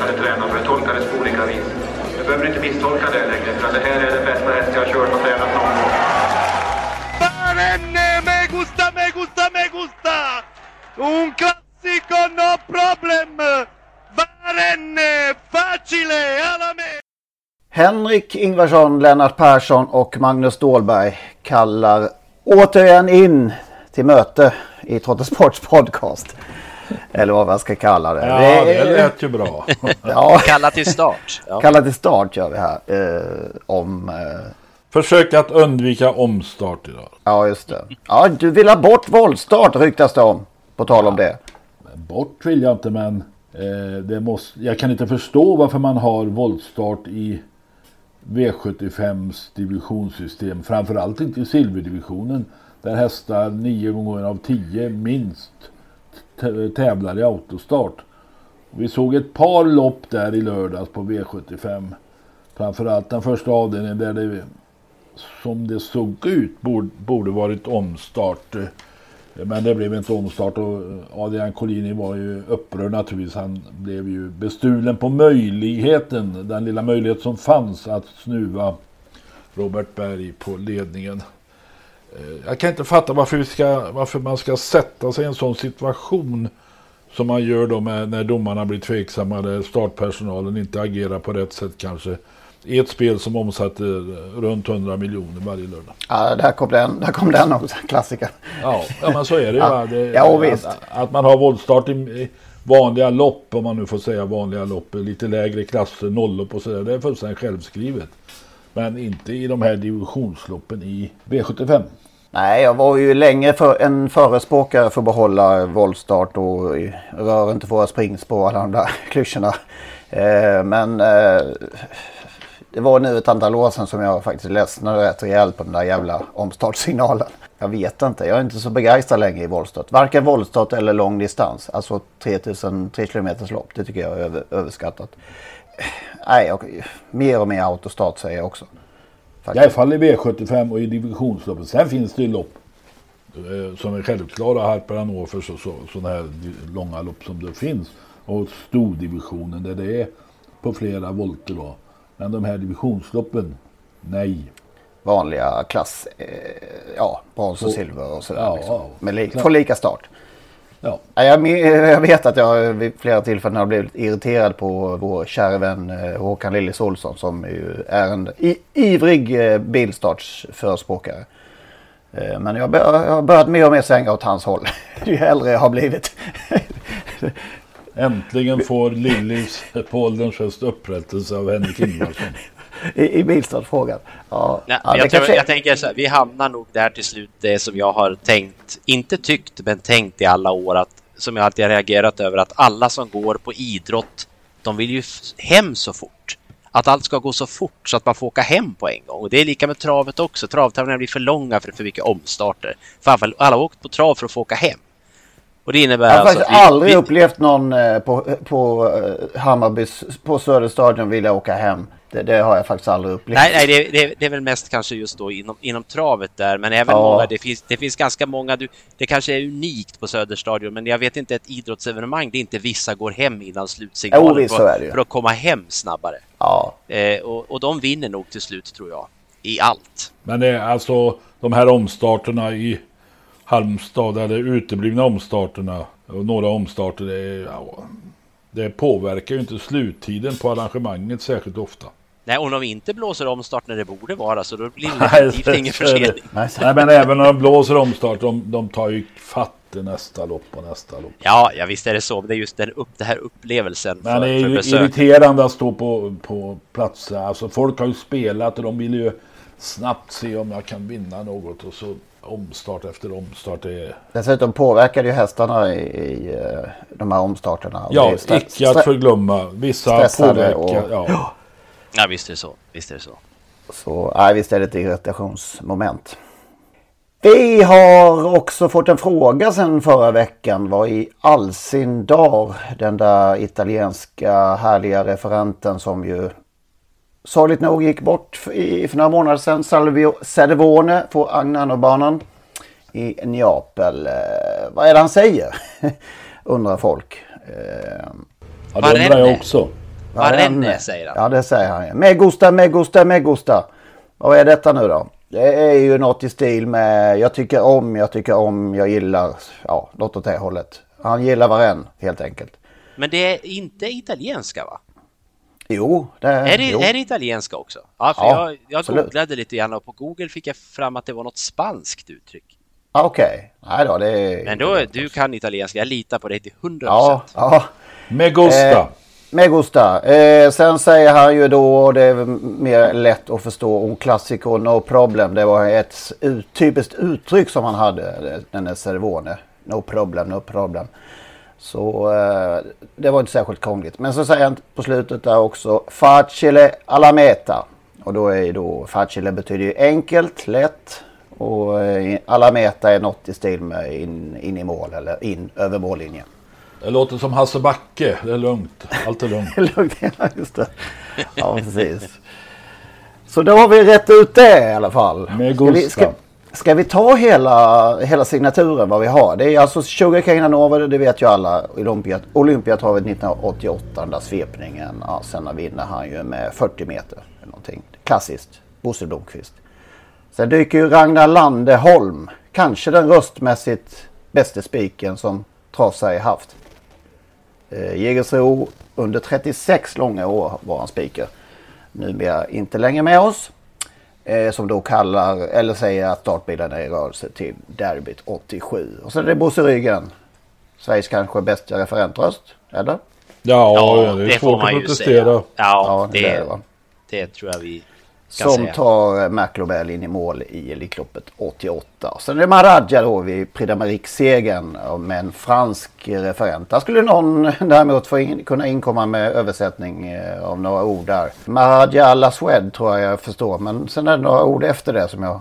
hade tränat för det på olika vis. Du behöver inte misstolka det längre för att det här är den bästa häst jag har kört och tränat någon gång. Me gusta, me gusta, me gusta! Un classico, no problem! Barenne, facile, alla me! Henrik Ingvarsson, Lennart Persson och Magnus Stålberg kallar återigen in till möte i Trottosports podcast. Eller vad man ska kalla det. Ja, det lät ju bra. ja, Kalla till start. Ja. kalla till start gör vi här. Eh, om... Eh, Försök att undvika omstart idag. ja, just det. Ja, du vill ha bort våldstart ryktas det om. På tal om det. Bort vill jag inte men eh, det måste, jag kan inte förstå varför man har voltstart i V75s divisionssystem. Framförallt inte i silverdivisionen. Där hästar nio gånger av tio minst tävlar i autostart. Vi såg ett par lopp där i lördags på V75. Framförallt den första avdelningen där det som det såg ut borde, borde varit omstart. Men det blev inte omstart och Adrian Collini var ju upprörd naturligtvis. Han blev ju bestulen på möjligheten, den lilla möjlighet som fanns att snuva Robert Berg på ledningen. Eh, Jag kan inte fatta varför, ska, varför man ska sätta sig i en sån situation som man gör då med, när domarna blir tveksamma eller startpersonalen inte agerar på rätt sätt kanske. I ett spel som omsätter runt 100 miljoner varje lördag. Ja, där kom den, där kom den också. Klassiker. Ja, ja men så är det ju. Ja. Det, Ja, visst. Att, att man har våldstart i, i vanliga lopp, om man nu får säga vanliga lopp, lite lägre klasser, nolllopp och sådär. Det är fullständigt självskrivet. Men inte i de här divisionsloppen i V75. Nej, jag var ju länge för en förespråkare för att behålla våldstart och rör inte våra springspår och alla de där klyschorna. Eh, men eh, det var nu ett antal år sedan som jag faktiskt ledsnade rätt rejält på den där jävla omstartssignalen. Jag vet inte, jag är inte så begeistrad längre i våldstart. Varken våldstart eller lång distans. Alltså 3000 3 km lopp, det tycker jag är över, överskattat. Eh, nej, och, mer och mer autostart säger jag också. I alla fall i V75 och i divisionsloppen. Sen finns det ju lopp eh, som är självklara. Harper Hannover och så, sådana här långa lopp som det finns. Och stordivisionen där det är på flera volter då. Men de här divisionsloppen, nej. vanliga klass, eh, ja, brons och silver och sådär. ja, liksom. ja. Med li- får lika start. Ja. Ja, Jag, jag vet att jag vid flera tillfällen har blivit irriterad på vår kära vän eh, Håkan Lillis Olsson som är en ivrig eh, bilstartsförespråkare. Eh, Men jag, bör, jag har börjat mer och mer svänga åt hans håll. Ju äldre jag har blivit. Äntligen får Lillis på ålderns höst upprättelse av Henrik Ingvarsson. I, i bilstartsfrågan. Ja, Nej, jag, kanske- jag tänker så här, vi hamnar nog där till slut det som jag har tänkt, inte tyckt men tänkt i alla år att som jag alltid har reagerat över att alla som går på idrott, de vill ju hem så fort. Att allt ska gå så fort så att man får åka hem på en gång. Och det är lika med travet också. Travtävlingarna blir för långa för för mycket omstarter. För alla, har åkt på trav för att få åka hem. Och det innebär Jag har alltså faktiskt vi- aldrig vi, upplevt någon eh, på, på eh, Hammarbys, på Söderstadion vilja åka hem. Det, det har jag faktiskt aldrig upplevt. Nej, nej det, det, det är väl mest kanske just då inom, inom travet där, men även Ja. många, det finns, det finns ganska många, du, det kanske är unikt på Söderstadion, men jag vet inte ett idrottsevenemang, det är inte vissa går hem innan slutsignalen Jo, ju. för att komma hem snabbare. Ja, Eh, och, och de vinner nog till slut tror jag, i allt. Men det är alltså de här omstarterna i Halmstad, eller uteblivna omstarterna och några omstarter, det är, ja, det påverkar ju inte sluttiden på arrangemanget särskilt ofta. Nej, om de inte blåser omstart när det borde vara så då blir det definitivt ingen försening. Nej, men även när de blåser omstart, de, de tar ju fatt i nästa lopp och nästa lopp. Ja, ja visst är det så. Det är just den upp, det här upplevelsen Men för, det är ju irriterande att stå på, på platser. Alltså folk har ju spelat och de vill ju snabbt se om jag kan vinna något och så omstart efter omstart. Det är... Dessutom påverkar ju hästarna i, i eh, de här omstarterna. Ja, icke att förglömma. Vissa påverkar. och- Ja. Ja, visst är det så. Visst är det så. Så nej, visst är det ett irritationsmoment. Vi har också fått en fråga sedan förra veckan. Vad i all sin dar den där italienska härliga referenten som ju sorgligt nog gick bort för några månader sedan. Salvio Sedevone på Agnanobanan i Neapel. Eh, vad är det han säger? Undrar folk. Eh, Ja, det undrar jag också. Varenne, säger han. Ja, det säger han. Me gusta, me gusta, me gusta. Vad är detta nu då? Det är ju något i stil med jag tycker om, jag tycker om, jag gillar. Ja, något åt det hållet. Han gillar Varenne helt enkelt. Men det är inte italienska va? Jo, det Är det, jo. är det italienska också? Ja, för Ja, jag, jag absolut. googlade lite grann och på Google fick jag fram att det var något spanskt uttryck. Ah, Okej, nej då det är... Men då, du kan italienska, jag litar på dig till 100%. Ja, ja. Me gusta. Eh, me gusta. Eh, sen säger han ju då, och det är mer lätt att förstå, om klassiker no problem. Det var ett ut, typiskt uttryck som han hade, den där Cervone. No problem, no problem. Så eh, det var inte särskilt krångligt. Men så säger han på slutet där också facile alla meta. Och då är ju då facile betyder ju enkelt, lätt. Och eh, alla meta är något i stil med in, in i mål eller in över mållinjen. Det låter som Hasse Backe. Det är lugnt. Allt är lugnt. Lugnt, ja, just det. Ja, precis. Så då har vi rätt ut det i alla fall. Med Ska vi, ska, ska vi ta hela, hela signaturen vad vi har? Det är alltså Sugarcane Hanover, det vet ju alla. Olympiat, Olympiatravet 1988, den där svepningen. Ja, sen vinner han ju med 40 meter. Eller någonting. Klassiskt. Bosse Blomqvist. Sen dyker ju Ragnar Landeholm. Kanske den röstmässigt bästa spiken som Trasa haft. Eh, Jägersro under 36 långa år var han speaker. Numera inte längre med oss. Eh, som då kallar, eller säger att startbilen är i rörelse till derbyt 87. Och sen är det Bosse Ryggen. Sveriges kanske bästa referentröst, eller? Ja, Ja, det det får man ju säga. Ja, Ja, det det, är det, tror jag vi Som säga. tar McLobel in i mål i Elitloppet 88. Sen är det Maradja då vid Prix d'Amérique-segern med en fransk referent. Där skulle någon däremot få in, kunna inkomma med översättning eh, av några ord där. Maradja la Suède tror jag jag förstår. Men sen är det några ord efter det som jag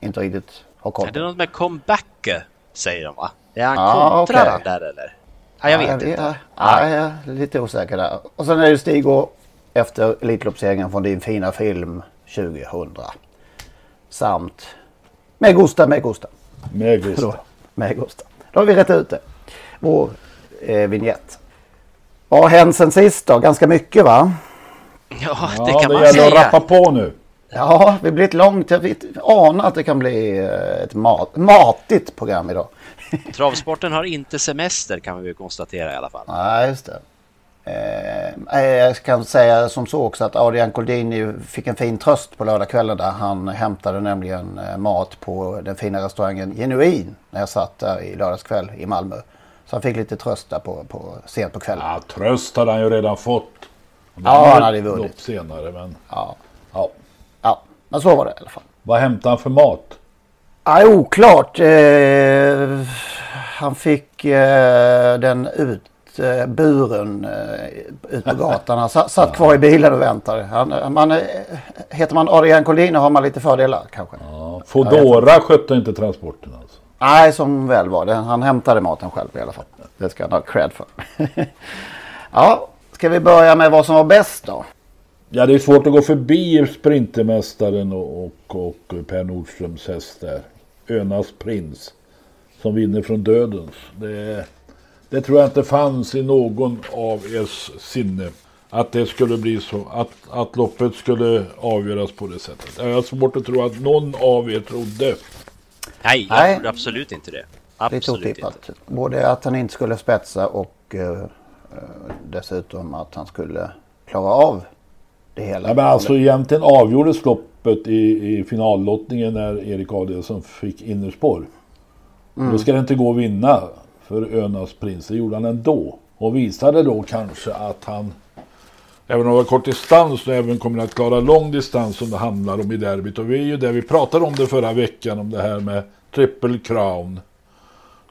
inte riktigt har koll Är det på. något med comeback, säger de va? Är han Ja, kontrar han där eller? Ja, jag vet Ja, inte. Ja, ja, jag är lite osäker där. Och sen är det Stig och efter Elitloppssegern från din fina film 2000. Samt med Gusta, med Gusta. Med gusta. Då, med Gusta. Då har vi rätt ut det. Vår eh, vignett. Vad har hänt sen sist då? Ganska mycket va? Ja, Ja, det kan det man gäller att säga. rappa på nu. Ja, vi blir ett långt. Jag anar att det kan bli eh, ett mat, matigt program idag. Travsporten har inte semester kan vi konstatera i alla fall. Nej, just det. Eh, jag kan säga som så också att Adrian Coldini fick en fin tröst på lördagskvällen där han hämtade nämligen eh, mat på den fina restaurangen Genuin när jag satt där i lördagskväll i Malmö. Så han fick lite tröst där på, på sent på kvällen. Ja, tröst hade han ju redan fått. Ja, han hade vunnit. Senare, men Ja. ja. ja, men så var det i alla fall. Vad hämtade han för mat? Ja, oklart. Eh, han fick eh, den ut eh, buren eh, ut på gatan. Han satt, satt kvar i bilen och väntade. Han, man, eh, heter man Adrian Collina har man lite fördelar kanske. Ja, Fodora skötte inte transporten alltså. Nej, som väl var det. Han hämtade maten själv i alla fall. Det ska han ha cred för. ja, ska vi börja med vad som var bäst då? Ja, det är svårt att gå förbi Sprintermästaren och, och, och Per Nordströms häst där. Önas prins. Som vinner från dödens. Det, det tror jag inte fanns i någon av ers sinne. Att det skulle bli så. Att, att loppet skulle avgöras på det sättet. Jag har svårt att tro att någon av er trodde. Nej, jag Nej. tror absolut inte det. Absolut inte. otippat. Både att han inte skulle spetsa och uh, dessutom att han skulle klara av det hela. Ja, men alltså egentligen avgjordes loppet i, i finallottningen när Erik Adielsson fick innerspår. Mm. Då ska det inte gå att vinna för Önas prins. Det gjorde han ändå. Och visade då kanske att han, även om det var kort distans, även kommer att klara lång distans som det handlar om i derbyt. Och vi är ju där vi pratade om det förra veckan, om det här med Triple Crown.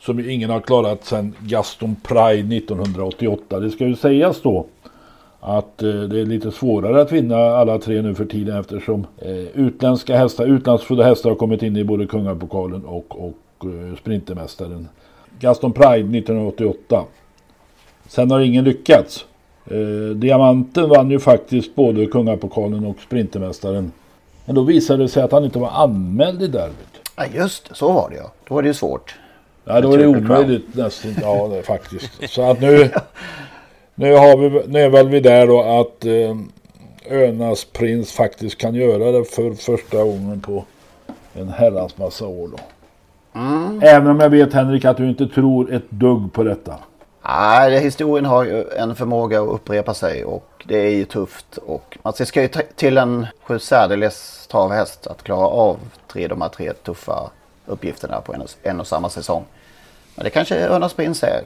Som ingen har klarat sedan Gaston Pride 1988. Det ska ju sägas då att eh, det är lite svårare att vinna alla tre nu för tiden eftersom eh, utländska hästar, utlandsfödda hästar har kommit in i både kungapokalen och, och eh, sprintermästaren. Gaston Pride 1988. Sen har ingen lyckats. Eh, Diamanten vann ju faktiskt både kungapokalen och sprintermästaren. Men då visade det sig att han inte var anmäld i derbyt. Ja just det, så var det ja. Då var det ju svårt. Ja då var det omöjligt nästan. Ja det faktiskt. Så att nu, nu, har vi, nu är väl vi där då att eh, Önas prins faktiskt kan göra det för första gången på en herrans massa år då. Mm. Även om jag vet Henrik att du inte tror ett dugg på detta. Nej, historien har ju en förmåga att upprepa sig och det är ju tufft. Och man ska ju till en sju särdeles travhäst att klara av tre, de här tre tuffa uppgifterna på en och, en och samma säsong. Men det kanske Örnas Prins är.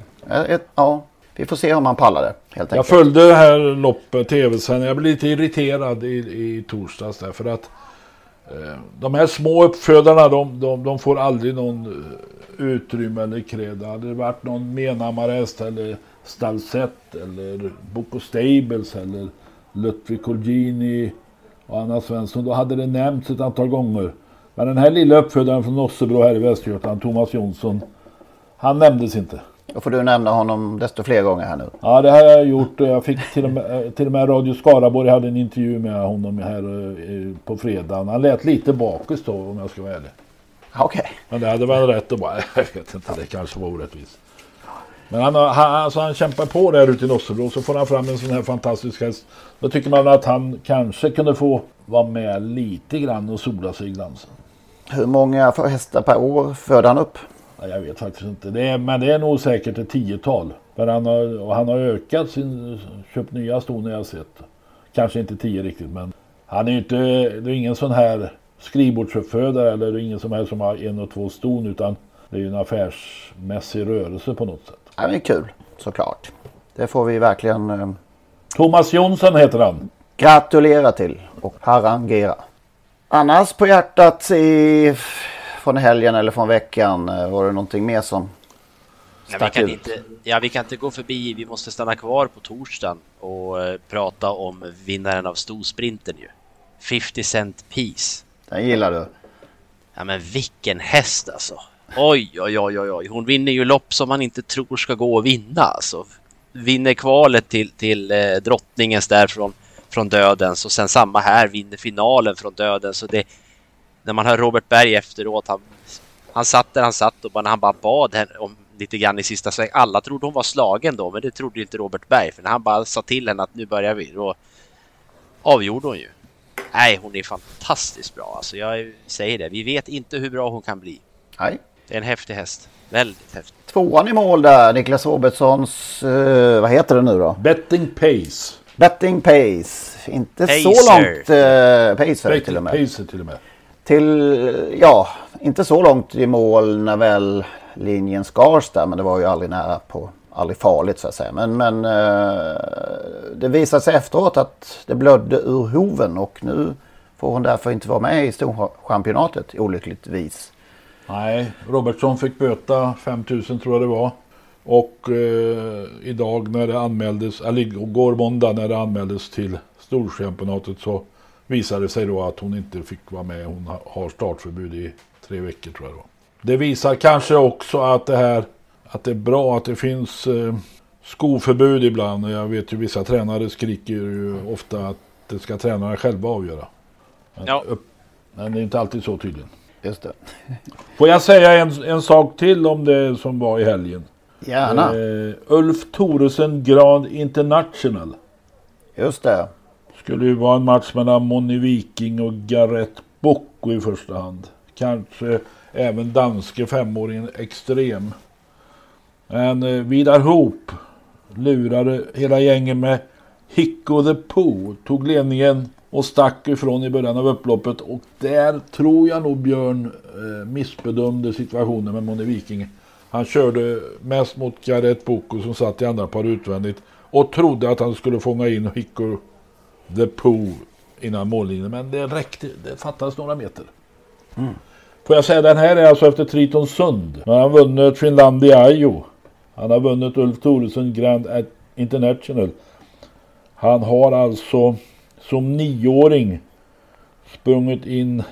Ja, vi får se om han pallar det. Helt jag följde det här loppet, tv-sändningen. Jag blev lite irriterad i, i torsdags därför att Eh, de här små uppfödarna de, de, de får aldrig någon eh, utrymme eller cred. Hade det varit någon Menhammar-häst eller Stalsett eller Boko Stables eller Ludvig Colgjini och Anna Svensson. Då hade det nämnts ett antal gånger. Men den här lilla uppfödaren från Nossebro här i Västergötland, Thomas Jonsson, han nämndes inte. Då får du nämna honom desto fler gånger här nu. Ja det har jag gjort. Jag fick till och med, till och med Radio Skaraborg hade en intervju med honom här eh, på fredagen. Han lät lite bakis då om jag ska vara ärlig. Okej. Okay. Men det hade väl rätt att bara, jag vet inte, det kanske var orättvist. Men han, han, alltså han kämpar på där ute i Nossebro så får han fram en sån här fantastisk häst. Då tycker man att han kanske kunde få vara med lite grann och sola sig i glansen. Hur många hästar per år föder han upp? Ja, jag vet faktiskt inte. Det är, men det är nog säkert ett tiotal. För han har, och han har ökat sin, köpt nya ston jag har sett. Kanske inte tio riktigt men han är ju inte, det är ingen sån här skrivbordsuppfödare eller det är ingen som är som har en och två ston utan det är ju en affärsmässig rörelse på något sätt. Ja, det är kul såklart. Det får vi verkligen... Eh... Thomas Jonsson heter han. Gratulera till och harangera. Annars på hjärtat i, från helgen eller från veckan eh, var det någonting mer som ja, vi kan inte, ja, vi kan inte gå förbi. Vi måste stanna kvar på torsdagen och uh, prata om vinnaren av storsprinten ju. 50 cent piece. Den gillar du. Ja men vilken häst alltså. Oj, oj, oj, oj, oj. Hon vinner ju lopp som man inte tror ska gå att vinna alltså. Vinner kvalet till, till eh, drottningens där från, från dödens och sen samma här vinner finalen från döden. Så det, när man hör Robert Berg efteråt, han, han satt där han satt och bara, han bara bad henne om lite grann i sista sväng. Alla trodde hon var slagen då, men det trodde inte Robert Berg. För när han bara sa till henne att nu börjar vi, då avgjorde hon ju. Nej, hon är fantastiskt bra. Alltså jag säger det. Vi vet inte hur bra hon kan bli. Nej. Det är en häftig häst. Väldigt häftig. Tvåan i mål där. Niklas Robertsons, uh, vad heter det nu då? Betting Pace. Betting Pace. Inte Pacer. så långt. Uh, pacer Betting till och med. Pacer till och med. Till, ja, inte så långt i mål när väl linjen skars där. Men det var ju aldrig nära på aldrig farligt så att säga. Men, men eh, det visade sig efteråt att det blödde ur hoven och nu får hon därför inte vara med i Storchampionatet olyckligtvis. Nej, Robertsson fick böta 5000 tror jag det var. Och eh, idag när det anmäldes, eller igår måndag när det anmäldes till Storchampionatet så visade sig då att hon inte fick vara med. Hon har startförbud i tre veckor tror jag då. Det visar kanske också att det här att det är bra att det finns eh, skoförbud ibland. Jag vet ju vissa tränare skriker ju ofta att det ska tränarna själva avgöra. Men, ja. upp, men det är inte alltid så tydligen. Just det. Får jag säga en, en sak till om det som var i helgen? Gärna. Eh, Ulf Thoresen Grand International. Just det. Skulle ju vara en match mellan Moni Viking och Gareth Bocco i första hand. Kanske även danske femåringen Extrem. Men eh, Vidar Hoop lurade hela gänget med Hicko the Pooh. Tog ledningen och stack ifrån i början av upploppet. Och där tror jag nog Björn eh, missbedömde situationen med Moni Viking. Han körde mest mot Gareth Boko som satt i andra par utvändigt. Och trodde att han skulle fånga in Hicko the Pooh innan mållinjen. Men det räckte, det fattades några meter. Mm. Får jag säga den här är alltså efter Triton Sund. Han har vunnit Finlandia Ajo. Han har vunnit Ulf Thoresen Grand International. Han har alltså som nioåring sprungit in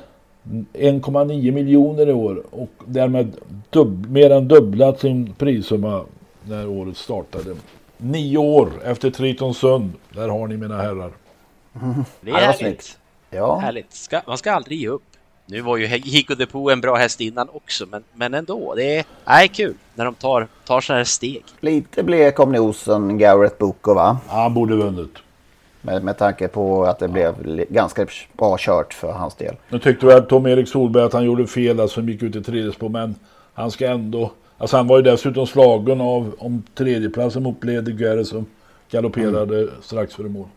1,9 miljoner i år och därmed dubb, mer än dubblat sin prissumma när året startade. Nio år efter Triton Sund. Där har ni mina herrar. Det är härligt. Ja. härligt. Ska, man ska aldrig ge upp. Nu var ju Hiko Depot en bra häst innan också, men, men ändå. Det är, är kul när de tar, tar sådana här steg. Lite blek om nosen Garrett Booker va? Ja, han borde vunnit. Med, med tanke på att det blev ganska bra kört för hans del. Nu tyckte väl Tom-Erik Solberg att han gjorde fel, alltså gick ut i tredje spår, men han ska ändå... Alltså han var ju dessutom slagen av om tredjeplatsen mot Leder som galopperade mm. strax före mål.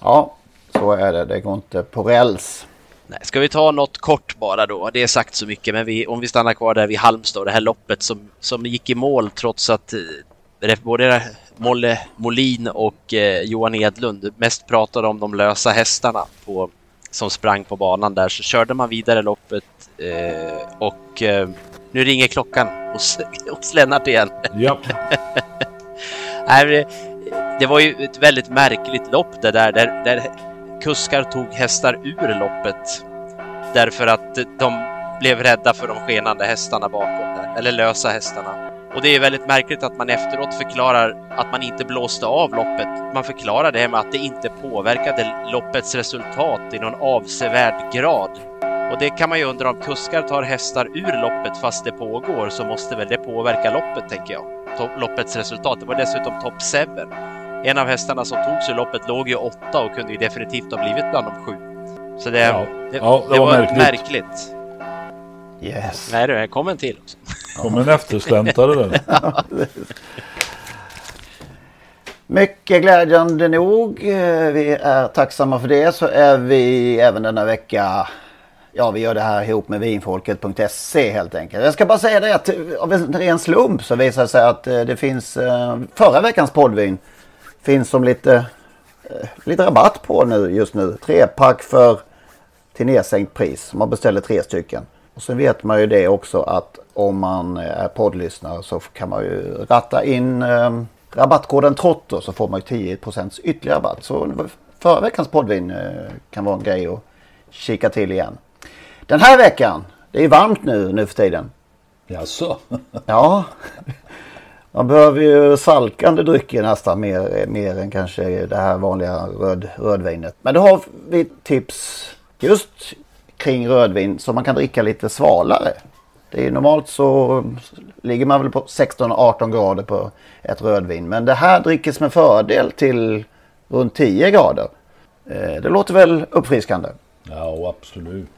Ja, så är det. Det går inte på räls. Nej, ska vi ta något kort bara då? Det är sagt så mycket, men vi, om vi stannar kvar där vid Halmstad, det här loppet som, som gick i mål trots att eh, både Molle Molin och eh, Johan Edlund mest pratade om de lösa hästarna på, som sprang på banan där, så körde man vidare loppet eh, och eh, nu ringer klockan hos, hos Lennart igen. Ja. det var ju ett väldigt märkligt lopp det där, där, där kuskar tog hästar ur loppet därför att de blev rädda för de skenande hästarna bakom där, eller lösa hästarna. Och det är väldigt märkligt att man efteråt förklarar att man inte blåste av loppet. Man förklarar det med att det inte påverkade loppets resultat i någon avsevärd grad. Och det kan man ju undra om kuskar tar hästar ur loppet fast det pågår så måste väl det påverka loppet tänker jag. Loppets resultat. Det var dessutom top 7. En av hästarna som togs ur loppet låg ju åtta och kunde ju definitivt ha blivit bland de sju. Så det, ja. det, ja, det, det var, var märkligt. märkligt. Yes. Nej du, kom en till också. Kom en eftersläntrare där. Mycket glädjande nog, eh, vi är tacksamma för det, så är vi även denna vecka Ja, vi gör det här ihop med vinfolket.se helt enkelt. Jag ska bara säga det att av en ren slump så visar det sig att eh, det finns eh, förra veckans poddvin finns som lite, lite rabatt på nu just nu. Trepack för till nedsänkt pris. Man beställer tre stycken. Och sen vet man ju det också att om man är poddlyssnare så kan man ju ratta in eh, rabattkoden TROTTO så får man ju 10 ytterligare rabatt. Så förra veckans poddvin eh, kan vara en grej att kika till igen. Den här veckan, det är varmt nu nu för tiden. Jaså? ja. Man behöver ju salkande drycker nästan mer, mer än kanske det här vanliga röd, rödvinet. Men då har vi tips just kring rödvin som man kan dricka lite svalare. Det är normalt så ligger man väl på 16-18 grader på ett rödvin. Men det här drickes med fördel till runt 10 grader. Eh, det låter väl uppfriskande? Ja, absolut.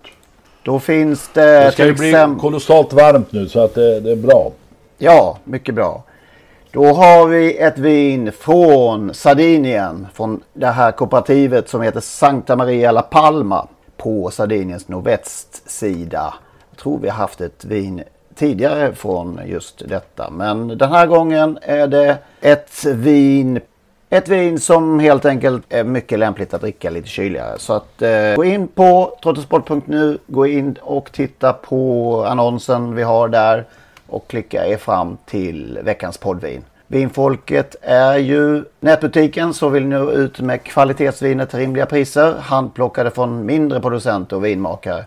Då finns det... Det ska ju bli kolossalt varmt nu så att det, det är bra. Ja, mycket bra. Då har vi ett vin från Sardinien. Från det här kooperativet som heter Santa Maria La Palma på Sardiniens nordvästsida. Jag tror vi har haft ett vin tidigare från just detta. Men den här gången är det ett vin ett vin som helt enkelt är mycket lämpligt att dricka lite kyligare. Så att eh, gå in på trottosport.nu, gå in och titta på annonsen vi har där och klicka er fram till veckans poddvin. Vinfolket är ju nätbutiken så vill nå ut med kvalitetsviner till rimliga priser. Handplockade från mindre producenter och vinmakare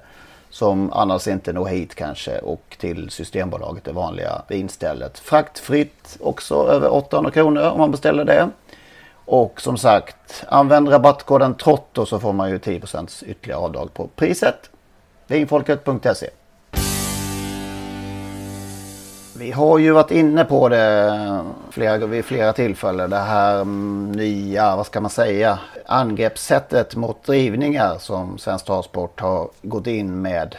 som annars inte når hit kanske och till Systembolaget, det vanliga vinstället. Fraktfritt också över 800 kronor om man beställer det. Och som sagt, använd rabattkoden TROTTO så får man ju 10% ytterligare avdrag på priset. Vinfolket.se vi har ju varit inne på det flera, vid flera tillfällen. Det här nya, vad ska man säga, angreppssättet mot drivningar som Svensk Travsport har gått in med.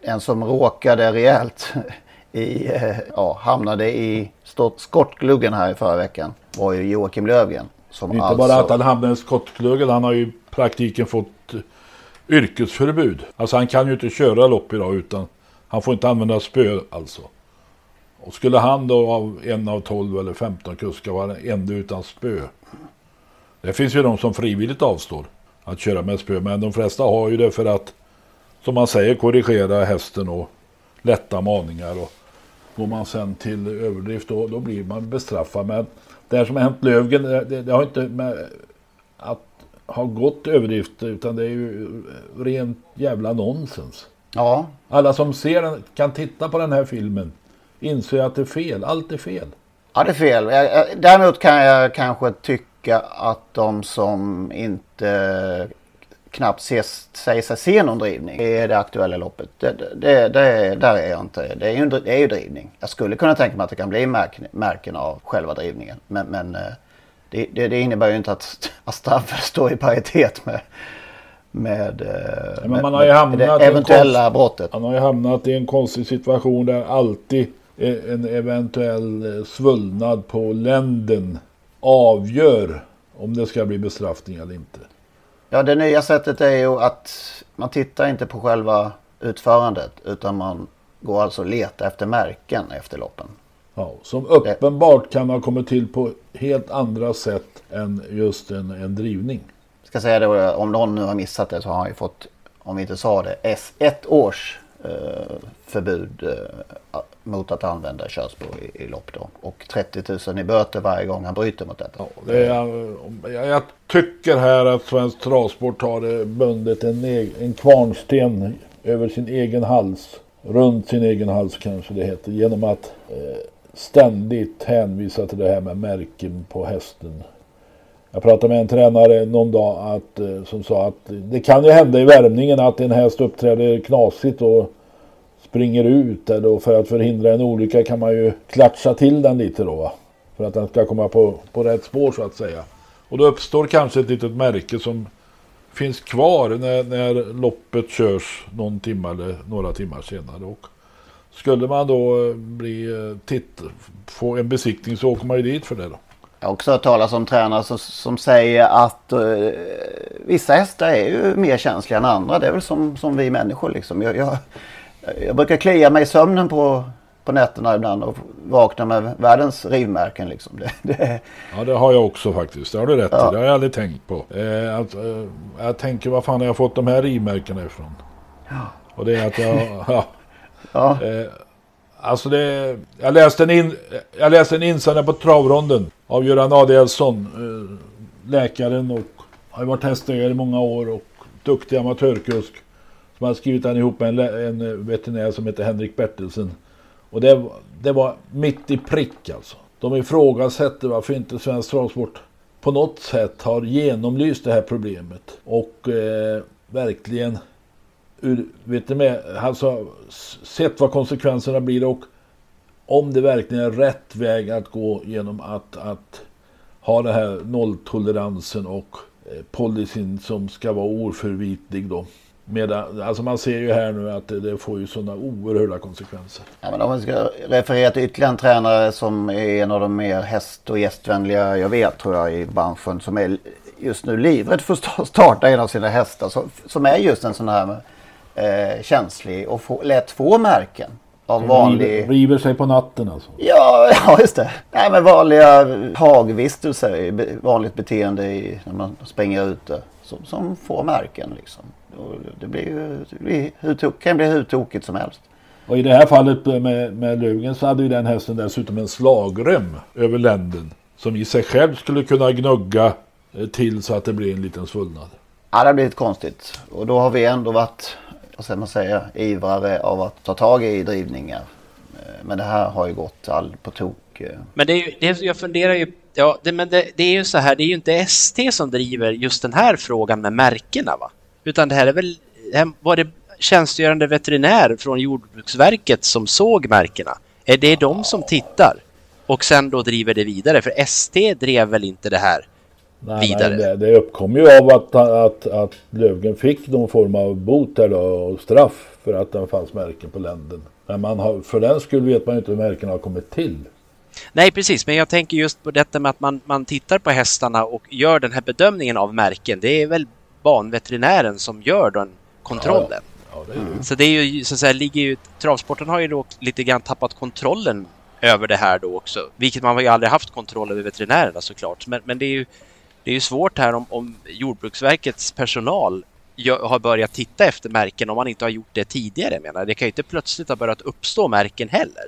En som råkade rejält i, ja, hamnade i skottgluggen här i förra veckan. var ju Joakim Lövgren. Som Inte alltså, bara att han hamnade i skottgluggen, han har ju i praktiken fått yrkesförbud. Alltså han kan ju inte köra lopp idag utan han får inte använda spö alltså. Och skulle han då av en av 12 eller 15 kuskar vara den enda utan spö. Det finns ju de som frivilligt avstår att köra med spö. Men de flesta har ju det för att, som man säger, korrigera hästen och lätta maningar. Och går man sen till överdrift då, då blir man bestraffad. Men det här som har hänt Lövgren, det, det har inte med att ha gått överdrift utan det är ju rent jävla nonsens. Ja. Alla som ser den, kan titta på den här filmen inser att det är fel. Allt är fel. Ja, det är fel. Däremot kan jag kanske tycka att de som inte knappt ses, säger sig se någon drivning i det aktuella loppet. Det, det, det, där är jag inte. Det är, ju, det är ju drivning. Jag skulle kunna tänka mig att det kan bli märken, märken av själva drivningen. Men, men det, det, det, innebär ju inte att, att straffen står i paritet med, med, ja, men man har ju hamnat det eventuella konst, brottet. Man har ju hamnat i en konstig situation där alltid en eventuell svullnad på länden avgör om det ska bli bestraffning eller inte. Ja, det nya sättet är ju att man tittar inte på själva utförandet utan man går alltså och letar efter märken efter loppen. Ja, som uppenbart kan ha kommit till på helt andra sätt än just en, en drivning. Ska säga det, om någon nu har missat det så har han ju fått, om vi inte sa det, ett års eh, förbud eh, mot att använda körspår i, i lopp då. Och 30 000 i böter varje gång han bryter mot detta. Ja, det är, jag tycker här att Svensk Travsport har eh, bundit en, en kvarnsten över sin egen hals. Runt sin egen hals kanske det heter. Genom att eh, ständigt hänvisa till det här med märken på hästen. Jag pratade med en tränare någon dag att, eh, som sa att det kan ju hända i värmningen att en häst uppträder knasigt och springer ut. Eller för att förhindra en olycka kan man ju klatscha till den lite då. Va? För att den ska komma på, på rätt spår så att säga. Och då uppstår kanske ett litet märke som finns kvar när, när loppet körs någon timme eller några timmar senare. Och skulle man då eh, bli eh, titt, få en besiktning så åker man ju dit för det då. Jag har också hört talas om tränare som, som säger att uh, vissa hästar är ju mer känsliga än andra. Det är väl som, som vi människor liksom. Jag, jag, jag brukar klia mig i sömnen på, på nätterna ibland och vakna med världens rivmärken. Liksom. Det, det... Ja det har jag också faktiskt. Det har du rätt ja. i. Det har jag aldrig tänkt på. Eh, att, eh, jag tänker vad fan har jag fått de här rivmärkena ifrån? Ja. Och det är att jag... ja. ja. Eh, alltså det... Jag läste en, in, jag läste en insändare på travronden av Göran Adielsson. Eh, läkaren och har varit hästägare i många år och duktig amatörkusk. Som har skrivit han ihop med en, en eh, veterinär som heter Henrik Bertelsen. Och det, det var mitt i prick alltså. De ifrågasätter varför inte Svensk Travsport på något sätt har genomlyst det här problemet. Och eh, verkligen ur, vet du med, alltså, sett vad konsekvenserna blir och om det verkligen är rätt väg att gå genom att, att ha den här nolltoleransen och eh, policyn som ska vara oförvitlig då. Medan, alltså man ser ju här nu att det, det får ju sådana oerhörda konsekvenser. Ja, men om vi ska referera till ytterligare en tränare som är en av de mer häst och gästvänliga jag vet tror jag i branschen. Som är just nu livrädd för att starta en av sina hästar. Som, som är just en sån här eh, känslig och få, lätt få märken. Av vanlig... River, river sig på natten alltså? Ja, ja just det. Nej men vanliga hagvistelser, vanligt beteende i, när man springer ute. Som, som får märken liksom. Det blir ju det blir hur, kan bli hur tokigt som helst. Och i det här fallet med, med Löfgren så hade ju den hästen dessutom en slagrem över länden. Som i sig själv skulle kunna gnugga eh, till så att det blir en liten svullnad. Ja det har blivit konstigt. Och då har vi ändå varit, vad ska man säga, ivrare av att ta tag i drivningar. Eh, men det här har ju gått all på tok. Eh. Men det är ju, det, jag funderar ju, ja, det, men det, det är ju så här, det är ju inte ST som driver just den här frågan med märkena va? Utan det här är väl, var det tjänstgörande veterinär från Jordbruksverket som såg märkena? Är det de som tittar? Och sen då driver det vidare? För ST drev väl inte det här nej, vidare? Nej, det, det uppkom ju av att, att, att Lövgren fick någon form av bot då, och straff för att det fanns märken på länden. Men man har, för den skulle vet man inte hur märkena har kommit till. Nej, precis, men jag tänker just på detta med att man, man tittar på hästarna och gör den här bedömningen av märken. Det är väl banveterinären som gör den kontrollen. Ja, ja, det det. Så det är ju så att säga, ligger ju, travsporten har ju då lite grann tappat kontrollen över det här då också. Vilket man har ju aldrig haft kontroll över veterinärerna såklart. Men, men det är ju det är ju svårt här om, om Jordbruksverkets personal har börjat titta efter märken om man inte har gjort det tidigare. Menar. Det kan ju inte plötsligt ha börjat uppstå märken heller.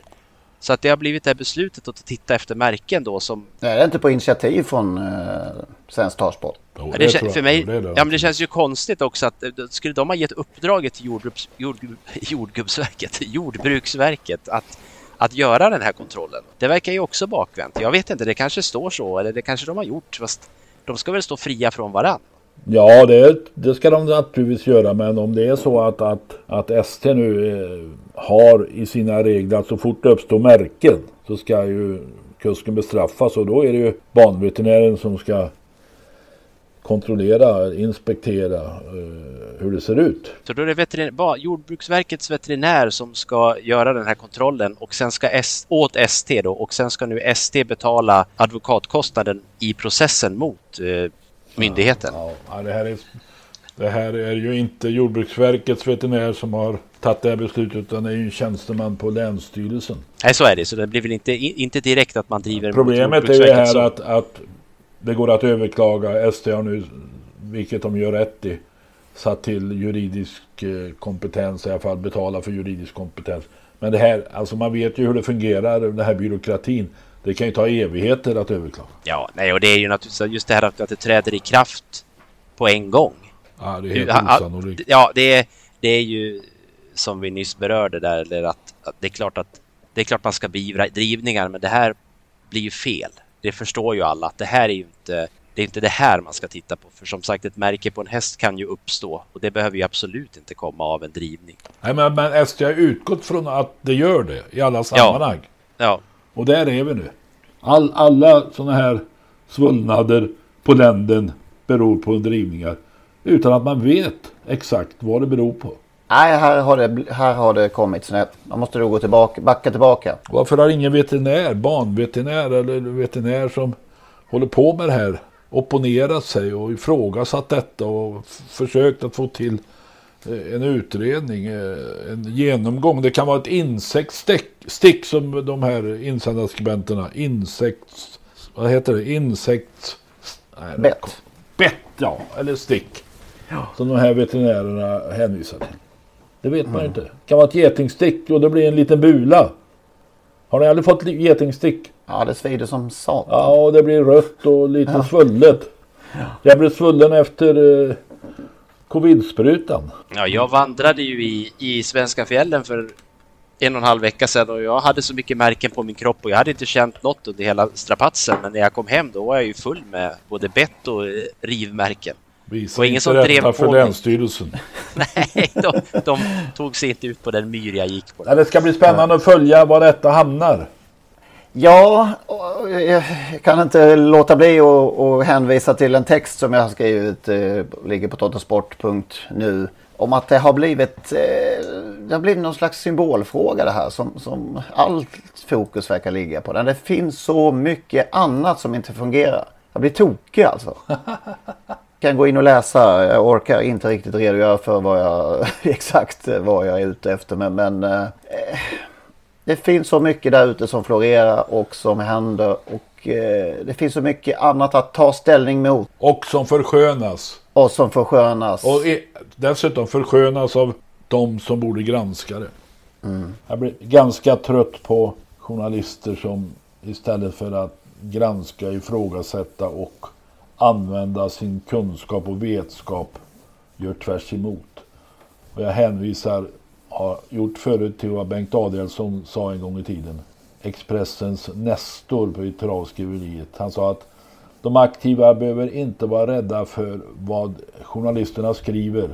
Så att det har blivit det här beslutet att titta efter märken då som... Nej, det är inte på initiativ från eh, Svensk Travsport. Jo, det, det för mig, det ja, men det känns ju konstigt också att eh, skulle de ha gett uppdraget till jordgubbs, jord, jordgubbsverket, Jordbruksverket att, att göra den här kontrollen. Det verkar ju också bakvänt. Jag vet inte, det kanske står så eller det kanske de har gjort. Fast de ska väl stå fria från varann? Ja, det, det ska de naturligtvis göra. Men om det är så att, att, att ST nu eh, har i sina regler att så fort det uppstår märken så ska ju kusken bestraffas och då är det ju banveterinären som ska kontrollera, inspektera eh, hur det ser ut. Så då är det veterinär, Jordbruksverkets veterinär som ska göra den här kontrollen och sen ska S, åt ST då och sen ska nu ST betala advokatkostnaden i processen mot eh, myndigheten. Ja, ja, det, här är, det här är ju inte Jordbruksverkets veterinär som har tagit det här beslutet utan det är ju en tjänsteman på Länsstyrelsen. Nej, så är det. Så det blir väl inte, inte direkt att man driver Problemet är ju här att, att det går att överklaga. SD har nu, vilket de gör rätt i, satt till juridisk eh, kompetens, i alla fall betala för juridisk kompetens. Men det här, alltså man vet ju hur det fungerar, den här byråkratin. Det kan ju ta evigheter att överklaga. Ja, nej, och det är ju naturligtvis just det här att det träder i kraft på en gång. Ja, det är helt osannolikt. Ja, det är, det är ju som vi nyss berörde där, eller att, att det är klart att det är klart man ska beivra drivningar, men det här blir ju fel det förstår ju alla att det här är ju inte det är inte det här man ska titta på. För som sagt, ett märke på en häst kan ju uppstå. Och det behöver ju absolut inte komma av en drivning. Nej, men, men ST har utgått från att det gör det i alla sammanhang. Ja. ja. Och där är vi nu. All, alla sådana här svullnader på länden beror på drivningar. Utan att man vet exakt vad det beror på. Nej, här har det, här har det kommit snett. Man måste då gå tillbaka, backa tillbaka. Varför har ingen veterinär, banveterinär eller veterinär som håller på med det här opponerat sig och ifrågasatt detta och försökt att få till en utredning, eh, en genomgång. Det kan vara ett insektsstick som de här insändarskribenterna, insekts, vad heter det, insekts... Nej, bett. Bett, ja, eller stick. Ja. Som de här veterinärerna hänvisar till. Det vet man mm. inte. Det kan vara ett getingstick och det blir en liten bula. Har ni aldrig fått getingstick? Ja, det svider som satan. Ja, och det blir rött och lite ja. svullet. Ja. Jag blev svullen efter eh, covidsprutan. Ja, jag vandrade ju i, i svenska fjällen för en och en halv vecka sedan och jag hade så mycket märken på min kropp och jag hade inte känt något under hela strapatsen. Men när jag kom hem då var jag ju full med både bett och eh, rivmärken. Visa och ingen som drev för på Länsstyrelsen. Nej, de, de, tog sig inte ut på den myr jag gick på. Det ska bli spännande att följa var detta hamnar. Ja, jag kan inte låta bli att hänvisa till en text som jag har skrivit, eh, ligger på totosport.nu. Om att det har blivit, eh, det har blivit någon slags symbolfråga det här som, som allt fokus verkar ligga på. Det finns så mycket annat som inte fungerar. Jag blir tokig alltså. kan gå in och läsa. Jag orkar inte riktigt redogöra för vad jag, exakt vad jag är ute efter. Men, men eh, det finns så mycket där ute som florerar och som händer. Och eh, det finns så mycket annat att ta ställning mot. Och som förskönas. Och som förskönas. Och dessutom förskönas av de som borde granska det. Mm. Jag blir ganska trött på journalister som istället för att granska, ifrågasätta och använda sin kunskap och vetskap gör tvärs emot. Och jag hänvisar, har gjort förut till vad Bengt Adielsson sa en gång i tiden. Expressens nestor på travskriveriet. Han sa att de aktiva behöver inte vara rädda för vad journalisterna skriver.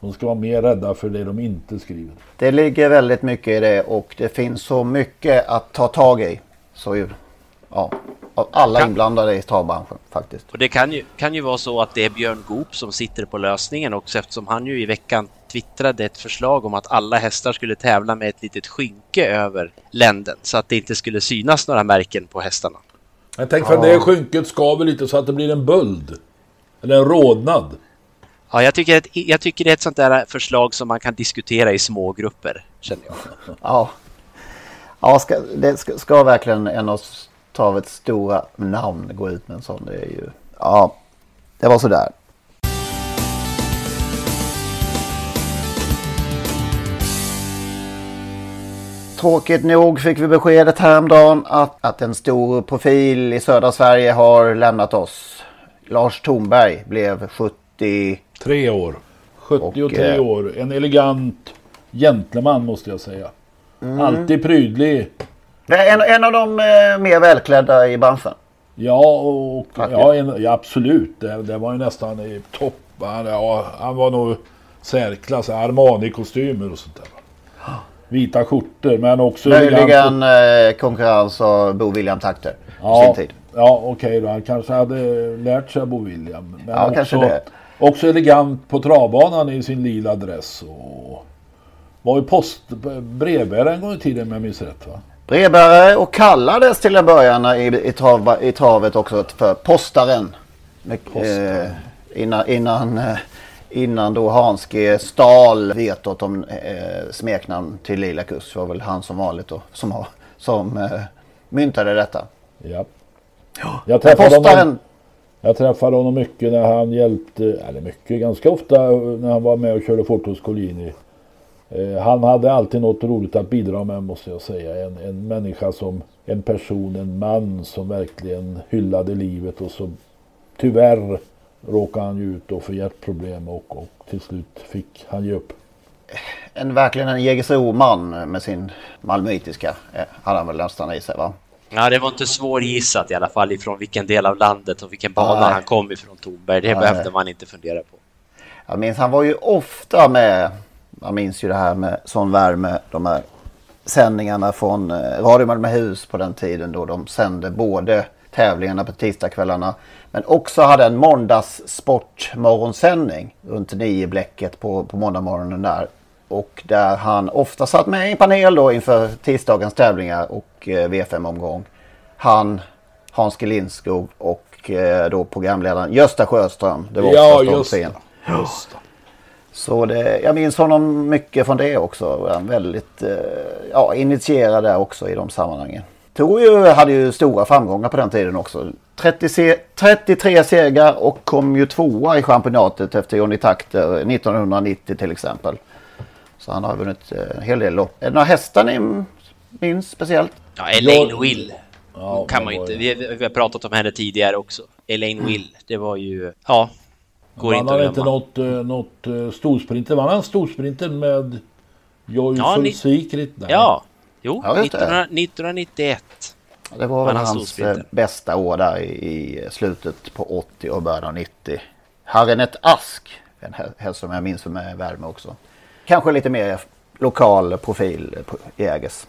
De ska vara mer rädda för det de inte skriver. Det ligger väldigt mycket i det och det finns så mycket att ta tag i. Så ja, av alla kan... inblandade i travbranschen faktiskt. Och det kan ju, kan ju vara så att det är Björn Goop som sitter på lösningen också eftersom han ju i veckan twittrade ett förslag om att alla hästar skulle tävla med ett litet skynke över länden så att det inte skulle synas några märken på hästarna. Jag tänker för Ja. det skynket skaver lite så att det blir en böld. Eller en rodnad. Ja, jag tycker, att, jag tycker det är ett sånt där förslag som man kan diskutera i små grupper, känner jag. Ja, ja ska, det ska, ska verkligen en av travets stora namn gå ut med en sån. Det är ju... Ja, det var sådär. Tråkigt nog fick vi beskedet häromdagen att, att en stor profil i södra Sverige har lämnat oss. Lars Thornberg blev 70... Tre år. 73 Och, eh, år. En elegant gentleman måste jag säga. Mm. Alltid prydlig. En, en av de eh, mer välklädda i branschen. Ja, och, ja, en, ja absolut. Det, det var ju nästan i topp. Han, ja, han var nog särklass. Armani-kostymer och sånt där. Vita skjortor men också... Möjligen eh, konkurrens av Bo William takter på Ja, sin tid. ja okej då. Han kanske hade lärt sig av Bo William. Men Ja, också, kanske det. Också elegant på travbanan i sin lila dress. Och var ju post, brevbärare en gång i tiden om jag minns rätt va? Brevbärare och kallades till en början i, i, trav, i travet också för postaren. Med, eh, innan, innan, eh, innan då Hanske stal vetot om eh, smeknamn till Lila Kuss. Det var väl han som vanligt då som, har, som eh, myntade detta. Ja. Jag träffade, honom, jag träffade honom mycket när han hjälpte, eller mycket, ganska ofta när han var med och körde fort hos Collini. Eh, han hade alltid något roligt att bidra med måste jag säga. En, en människa som, en person, en man som verkligen hyllade livet och så tyvärr råkade han ju ut då för hjärtproblem och, och till slut fick han ge upp. en, verkligen en Jägersro-man med sin malmöitiska. Eh, hade han väl nästan i sig va? Ja, det var inte svårgissat i alla fall ifrån vilken del av landet och vilken bana Nej. han kom ifrån Tornberg. Det Nej. behövde man inte fundera på. Jag minns han var ju ofta med. Man minns ju det här med sån värme. De här sändningarna från eh, Radio Malmöhus på den tiden då de sände både tävlingarna på tisdagskvällarna men också hade en måndagssportmorgonsändning runt nio bläcket på, på måndagmorgonen där. Och där han ofta satt med i en panel då inför tisdagens tävlingar och eh, V5-omgång. Han, Hans G. Lindskog och eh, då programledaren Gösta Sjöström. Det var Ja, just det. Just det. Så det, jag minns honom mycket från det också. Han väldigt eh, ja, initierad där också i de sammanhangen. Tror ju, hade ju stora framgångar på den tiden också. 30 se 33 segrar och kom ju tvåa i championatet efter Johnny Takter 1990 till exempel. Så han har vunnit eh, en hel del lopp. Är det några hästar ni minns speciellt? Ja, Elaine Will. Ja, kan man inte. Vi, vi har pratat om henne tidigare också. Elaine Will. Det var ju... Ja. Går han inte har att inte glömma. något, eh, något uh, storsprinter. Var han storsprinter med Joyful Ja, ni- Secret? Nej. Ja. Jo, Ja, just det. 1900, 1991. Det var väl han hans eh, bästa år där i, slutet på 80 och början av 90. Harrinet Ask, en hä- häst som jag minns för med värme också. Kanske lite mer lokal profil i Äges.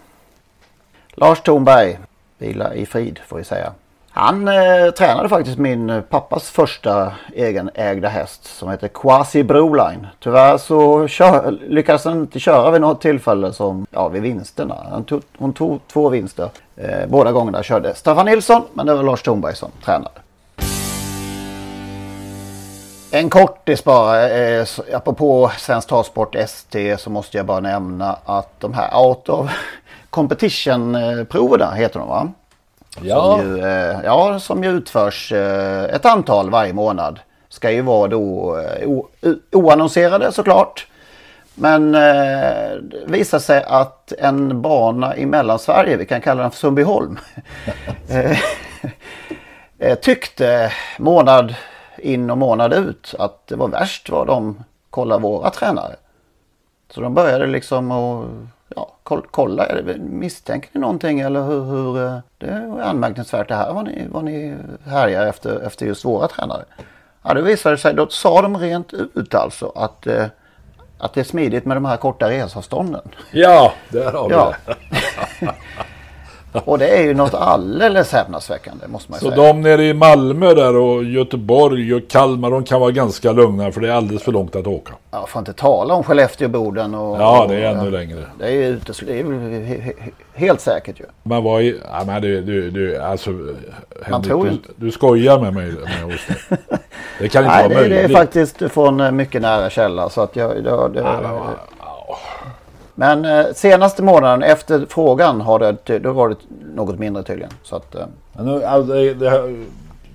Lars Thornberg, vila i frid får vi säga. Han eh, tränade faktiskt min eh, pappas första egenägda häst som heter Quasi Broline. Tyvärr så kör, lyckades han inte köra vid något tillfälle som, ja, vid vinsterna. Han tog, hon tog två vinster. Eh, båda gångerna körde Staffan Nilsson men det var Lars Thornberg som tränade. En kortis bara. Eh, apropå Svensk Travsport ST så måste jag bara nämna att de här Out of Competition-proverna eh, heter de va? Ja. Som ju, eh, ja, som ju utförs eh, ett antal varje månad. Ska ju vara då eh, oannonserade såklart. Men det visar sig att en bana i Mellansverige, vi kan kalla den för Sundbyholm. tyckte månad in och månad ut att det var värst vad de kollar våra tränare. Så de började liksom att ja, koll- kolla, misstänker ni någonting eller hur, hur eh, det är anmärkningsvärt det här vad ni, vad ni härjar efter, efter just våra tränare. Ja, det visade sig, då sa de rent ut alltså att, eh, att det är smidigt med de här korta resavstånden. Ja, där har vi Ja. det. Och det är ju något alldeles häpnadsväckande måste man Så säga. de nere i Malmö där och Göteborg och Kalmar de kan vara ganska lugna för det är alldeles för långt att åka. Ja, får inte tala om Skellefteå, Boden och... Ja, det är ännu och, längre. Det är ju det är ju he- helt säkert ju. Man var i... Ja, men du, du, du, alltså... Henrik, tror ju du, inte. du skojar med mig med oss. Det kan inte Nej, vara det, möjligt. det är faktiskt från eh, mycket nära källa så att jag... Det, det, men eh, senaste månaden efter frågan har det, då var det något mindre tydligen. Så att, eh, nu, alltså, det,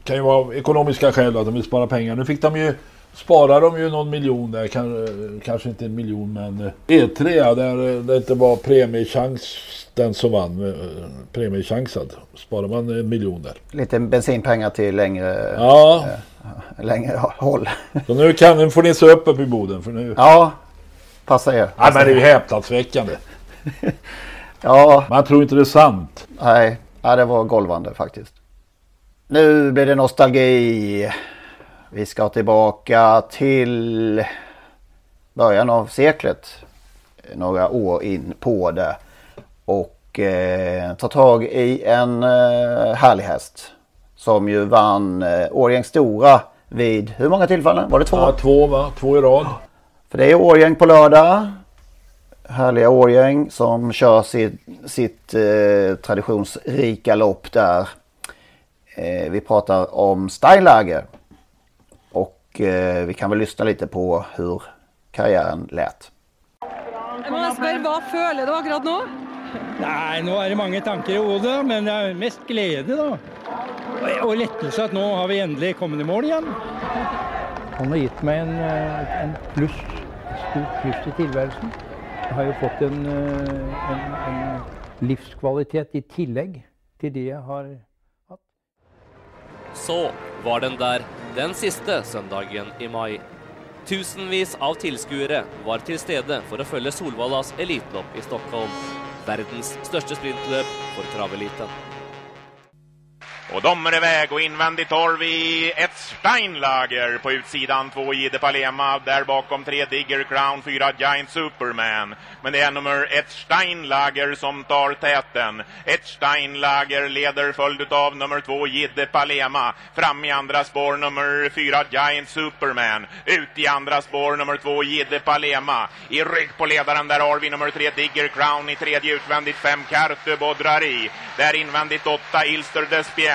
kan ju vara ekonomiska skäl att de vill spara pengar. Nu fick de ju sparar de ju någon miljon där, kan, kanske inte en miljon men eh, E3 där eh, det inte var premiechans den som vann, eh, premiechansad. Sparar man en miljon där. lite bensinpengar till längre, Ja, eh, längre håll. så nu, kan, nu får ni se upp uppe i Boden för nu... ja, passa er. Passa men det är ju häpnadsväckande. Ja, Man tror inte det är sant. nej, ja, det var golvande faktiskt. Nu blir det nostalgi. Vi ska tillbaka till början av seklet. Några år in på det. Och eh, ta tag i en eh, härlig häst. Som ju vann eh, Årjängs Stora vid hur många tillfällen? Var det två? Ja, två va? Två i rad. För det är Årjäng på lördag. Härliga Årjäng som kör sitt, sitt eh, traditionsrika lopp där. Eh, vi pratar om Steinlager. Och eh, vi kan väl lyssna lite på hur karriären lät. Hva føler du akkurat nå? Nei, nå er det mange tanker i hodet, men det er mest glede, da. Og- Og lettelse at nå har vi endelig kommet i mål igjen. Han har gitt meg en, eh, en pluss, et stort skift i tilværelsen. Jeg har jo fått en, eh, en, en livskvalitet i tillegg til det jeg har hatt. Så var den der, den siste søndagen i mai. Tusenvis av tilskuere var til stede for å følge Solvallas elitelopp i Stockholm. Verdens største sprintløp for traveliten. Och de är iväg och invändigt har vi ett Steinlager på utsidan, två Jide Palema, där bakom tre Digger Crown, fyra Giant Superman. Men det är nummer ett Steinlager som tar täten. Ett Steinlager leder följd av nummer två Jidde Palema. Fram i andra spår nummer fyra Giant Superman. Ut i andra spår nummer två Jidde Palema. I rygg på ledaren där har vi nummer tre Digger Crown. I tredje utvändigt fem Carte Bodrari. Där invändigt åtta Ilster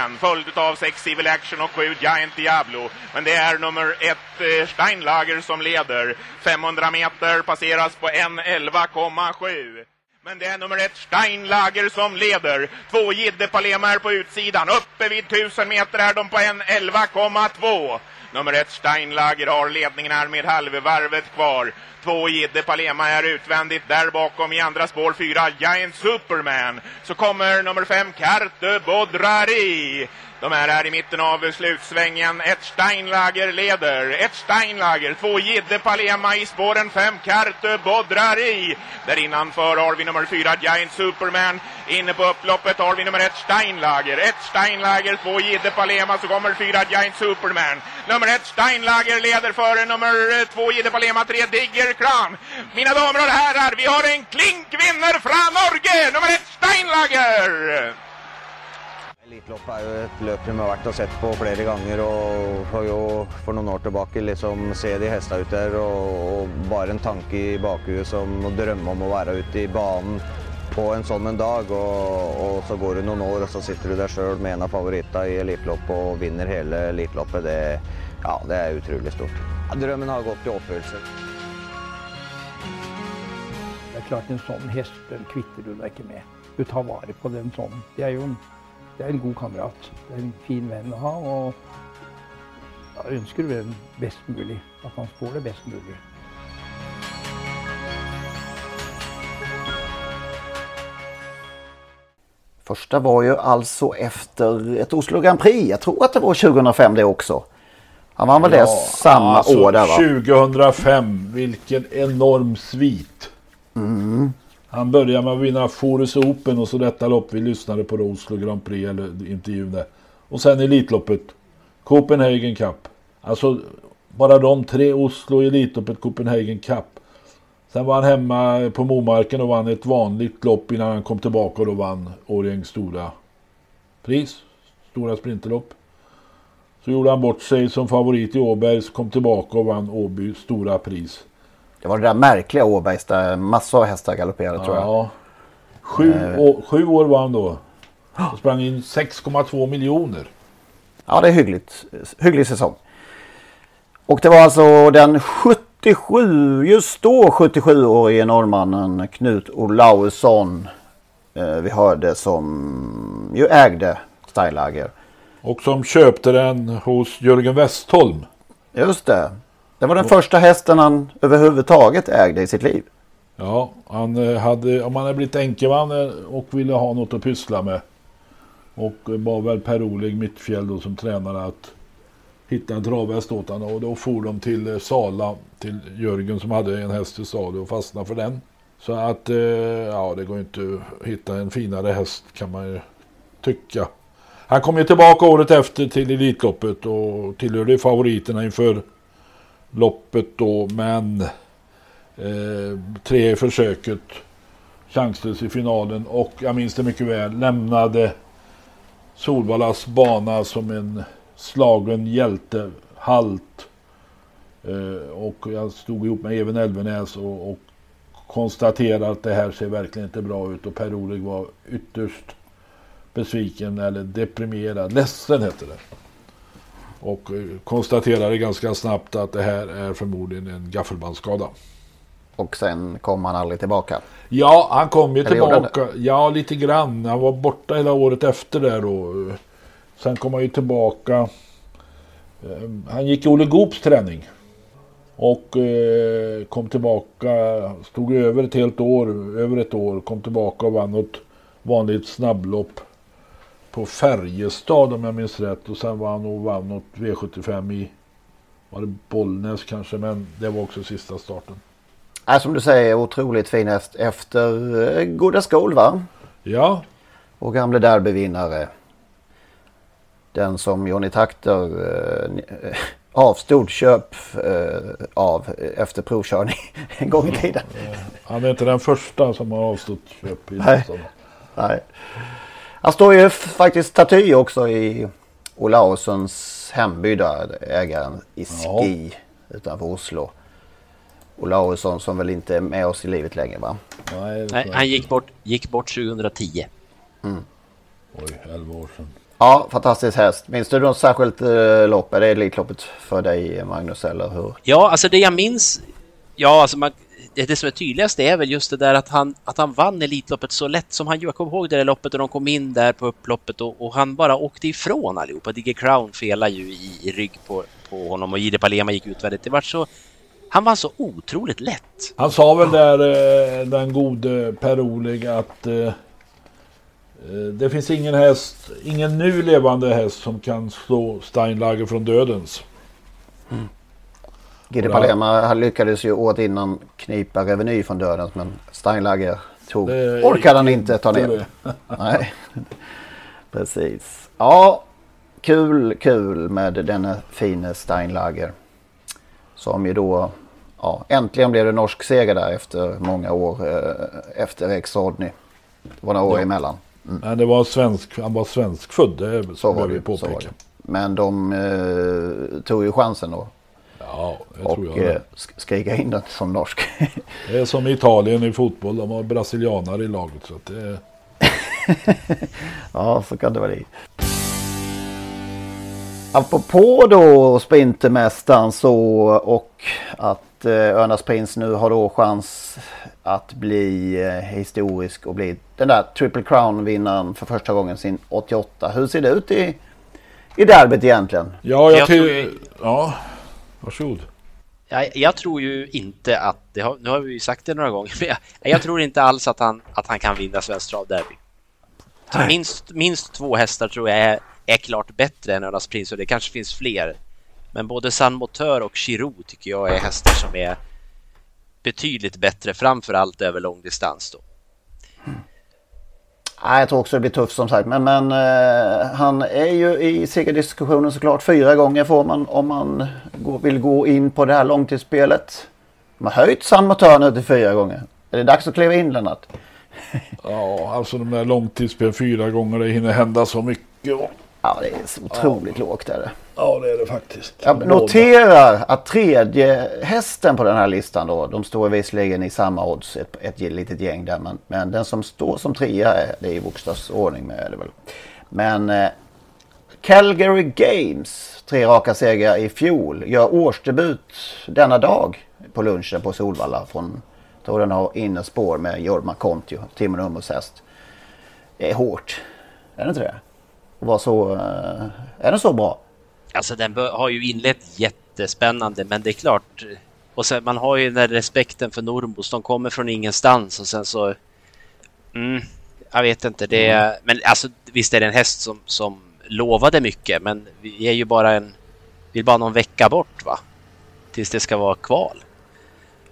Despien. Följd av sex Civil Action och sju Giant Diablo. Men det är nummer ett eh, Steinlager som leder. 500 meter passeras på 1.11,7. Men det är nummer ett Steinlager som leder. Två Jidde Palema är på utsidan. Uppe vid 1000 meter är de på 1.11,2. Nummer ett Steinlager har ledningen här med halvvarvet kvar. Två Jidde Palema är utvändigt. Där bakom i andra spår fyra Giant Superman. Så kommer nummer fem Carte Bodrari. De är här i mitten av slutsvängen. Ett Steinlager leder. Ett Steinlager. Två Jidde Palema i spåren fem Carte i. Där innanför har vi nummer fyra Giant Superman. Inne på upploppet har vi nummer ett Steinlager. Ett Steinlager, två Jidde Palema. Så kommer fyra Giant Superman. Nummer ett Steinlager leder före nummer två Jidde Palema. Tre Digger Crown. Mina damer och herrar, vi har en klinkvinner från Norge. Nummer ett Steinlager. Elitlopp er jo et løp som har vært og sett på flere ganger. og har jo for noen år tilbake liksom se de hestene ute der og, og bare en tanke i bakhuet som å drømme om å være ute i banen på en sånn en dag. Og, og så går det noen år, og så sitter du der sjøl med en av favorittene i elitlopp og vinner hele elitloppet. Det, ja, det er utrolig stort. Ja, drømmen har gått i oppfyllelse. Det er klart en sånn hest, den kvitter du deg ikke med. Du tar vare på den sånn. Det er jo en, det er en god kamerat. Det er en fin venn å ha. Og da ønsker du den best mulig. At han får det best mulig. Första var ju alltså efter ett Oslo Grand Prix. Jag tror att det var 2005 det också. Han vann väl det samma alltså, år där va? 2005, vilken enorm svit. Mm. Han började med att vinna Forest Open och så detta lopp vi lyssnade på Oslo Grand Prix eller intervjun där. Och sen Elitloppet. Copenhagen Cup. Alltså bara de tre Oslo Elitloppet Copenhagen Cup. Sen var han hemma på Momarken och vann ett vanligt lopp innan han kom tillbaka och då vann Årjängs stora pris. Stora sprinterlopp. Så gjorde han bort sig som favorit i Åbergs, kom tillbaka och vann Åby stora pris. Det var det där märkliga Åbergs där massor av hästar galopperade tror jag. Ja. Sju, Eh. å, sju år var han då. Och sprang in 6,2 miljoner. Ja, det är hyggligt. Hygglig säsong. Och det var alltså den 77, just då 77-årige norrmannen Knut Olausson eh, vi hörde som ju ägde Steilager. Och som köpte den hos Jörgen Westholm. Just det. Det var den första hästen han överhuvudtaget ägde i sitt liv. Ja, han eh, hade, om han hade blivit enkeman eh, och ville ha något att pyssla med. Och eh, bad väl Per-Oleg Mittfjäll då som tränare att hitta en travhäst åt honom. Och då for de till eh, Sala, till Jörgen som hade en häst i salu och fastnade för den. Så att, eh, ja det går inte att hitta en finare häst kan man ju tycka. Han kom ju tillbaka året efter till Elitloppet och tillhörde favoriterna inför loppet då. Men eh, tre i försöket. Chanslös i finalen och jag minns det mycket väl. Lämnade Solvallas bana som en slagen hjälte. Halt. Eh, och jag stod ihop med Even Elvenäs och, och konstaterade att det här ser verkligen inte bra ut. Och Per-Oleg var ytterst besviken eller deprimerad. Ledsen hette det. Och eh, konstaterade ganska snabbt att det här är förmodligen en gaffelbandsskada. Och sen kom han aldrig tillbaka. Ja, han kom ju Eller tillbaka. Ja, lite grann. Han var borta hela året efter där då. Sen kom han ju tillbaka. Eh, Han gick i Olle Goops träning. Och eh, kom tillbaka. Stod över ett helt år. Över ett år. Kom tillbaka och vann något vanligt snabblopp. På Färjestad om jag minns rätt. Och sen var han och vann något V75 i var det Bollnäs kanske. Men det var också sista starten. Är som du säger otroligt fin häst efter eh, Goda Skål va? Ja. Och gamle derbyvinnare. Den som Johnny Takter eh, avstod köp eh, av efter provkörning en gång i tiden. Han är inte den första som har avstått köp i Nej. Nej. Han står ju faktiskt staty också i Olaussons hemby där, ägaren i Ja. Ski utanför Oslo. Olausson som väl inte är med oss i livet längre va? Nej, Nej, han gick bort, gick bort 2010. Oj, 11 år sedan. Ja, fantastisk häst. Minns du något särskilt eh, lopp? Är det Elitloppet för dig Magnus eller hur? Ja, alltså det jag minns, ja, alltså man, det, det som är tydligast är väl just det där att han, att han vann Elitloppet så lätt som han gjorde. Jag kommer ihåg det där loppet och de kom in där på upploppet och, och han bara åkte ifrån allihopa. Digger Crown felade ju i, i rygg på, på honom och Jide Palema gick utvändigt. Det var så, han var så otroligt lätt. Han sa väl där, eh, den gode Per-Oleg, att eh, eh, det finns ingen häst, ingen nu levande häst som kan slå Steinlager från dödens. Gide. Palema lyckades ju året innan knipa Reveny från dödens men Steinlager tog, Det orkade han inte ta ner. Nej, precis. Ja, kul, kul med denna fine Steinlager. Som ju då, ja, äntligen blev det norsk seger där efter många år eh, efter Rex Rodney. Det var några år Ja. emellan. Men det var svensk, han var svenskfödd, det Så var det, vi så var påpeka. det. Men de eh, tog ju chansen då. Ja, det och tror jag. eh, det. sk- skrika in den som norsk. Det är som i Italien i fotboll, de har brasilianare i laget. Så att det, Ja, så kan det vara det. Apropå då Sprintermästaren så och att eh, Örnas Prins nu har då chans att bli eh, historisk och bli den där Triple Crown-vinnaren för första gången sin 88. Hur ser det ut i, i derbyt egentligen? ja, jag, Jag till, ja, varsågod. Jag, jag tror ju inte att, det har, nu har vi ju sagt det några gånger, men jag, jag tror inte alls att han, att han kan vinna Svenskt Travderby. Minst, minst två hästar tror jag är, är klart bättre än Önas Prins och det kanske finns fler. Men både San Motör och Chiro tycker jag är hästar som är betydligt bättre, framför allt över långdistans då. Nej, jag tror också det blir tufft som sagt. Men, men eh, han är ju i segerdiskussionen såklart. Fyra gånger får man om man går, vill gå in på det här långtidsspelet. De har höjt San nu till fyra gånger. Är det dags att kliva in Lennart? Ja, alltså de där långtidsspel fyra gånger, det hinner hända så mycket. Ja, det är så otroligt ja. lågt. Är det. Ja, det är det faktiskt. Jag noterar att tredje hästen på den här listan då, de står visserligen i samma odds, ett, ett litet gäng där, men, men den som står som trea, är, det är i bokstavsordning med det väl. Men eh, Calgary Games, tre raka segrar i fjol, gör årsdebut denna dag på lunchen på Solvalla från, jag tror den har innerspår med Jorma Kontio, Timo Nummos häst. Det är hårt, är det inte det? Var så, eh, är den så bra? Alltså den har ju inlett jättespännande, men det är klart. Och sen man har ju den där respekten för Normos. De kommer från ingenstans och sen så. Mm, jag vet inte. Det är, mm. men alltså visst är det en häst som, som lovade mycket, men vi är ju bara en. Vi är bara någon vecka bort, va? Tills det ska vara kval.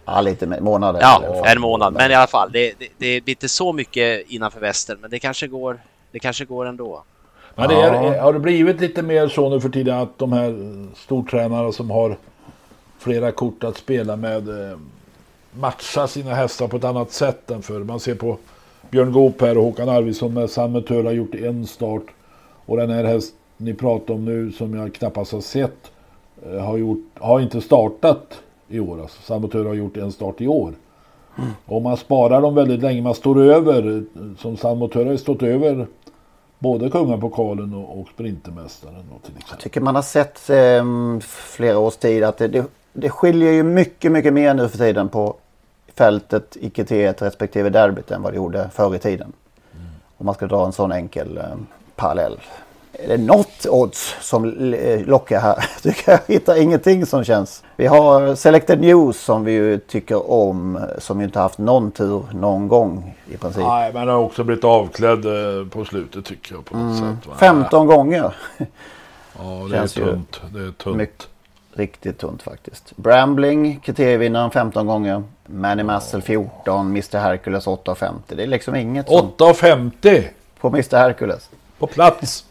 Ja, lite månader. Ja, en månad. Men i alla fall, det, det, det blir inte så mycket innanför västen, men det kanske går. Det kanske går ändå. Men det är, har det blivit lite mer så nu för tiden att de här stortränarna som har flera kort att spela med eh, matchar sina hästar på ett annat sätt än förr. Man ser på Björn Goop här och Håkan Arvidsson med Sammetör har gjort en start. Och den här hästen ni pratar om nu som jag knappast har sett eh, har, gjort, har inte startat i år. Alltså, Sammetör har gjort en start i år. Mm. Och man sparar dem väldigt länge. Man står över, som Samotör har stått över både kungapokalen och, och sprintermästaren. Då, till Jag tycker man har sett eh, flera års tid att det, det, det skiljer ju mycket, mycket mer nu för tiden på fältet i T1 respektive derbyt än vad det gjorde förr i tiden. Mm. Om man ska dra en sån enkel eh, parallell är det något odds som eh, lockar här? Tycker jag hittar ingenting som känns. Vi har Selected News som vi ju tycker om som ju inte haft någon tur någon gång i princip. Nej, men har också blivit avklädd eh, på slutet tycker jag på något mm. sätt. 15 gånger. Ja, det är tunt. Det är tunt. Mycket, riktigt tunt faktiskt. Brambling, kriterievinnaren 15 gånger. Manny Massel 14, Mr Hercules 8,50. Det är liksom inget 8,50? På Mr Hercules. På plats.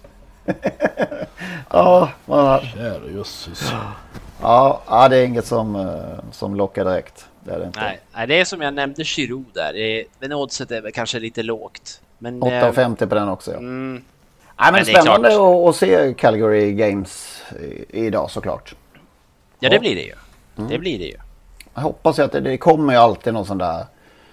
Ja, man har... Käre jösses. Ja, ja, det är inget som, eh, som lockar direkt. Det är det inte. Nej, det är som jag nämnde Chirou där. Det, men oddset är väl kanske lite lågt. 8,50 på den också ja. Mm. Nej, men, men spännande att, att se Calgary Games idag såklart. Ja, det blir det ju. Mm. Det blir det ju. Jag hoppas att det, det kommer ju alltid någon sån där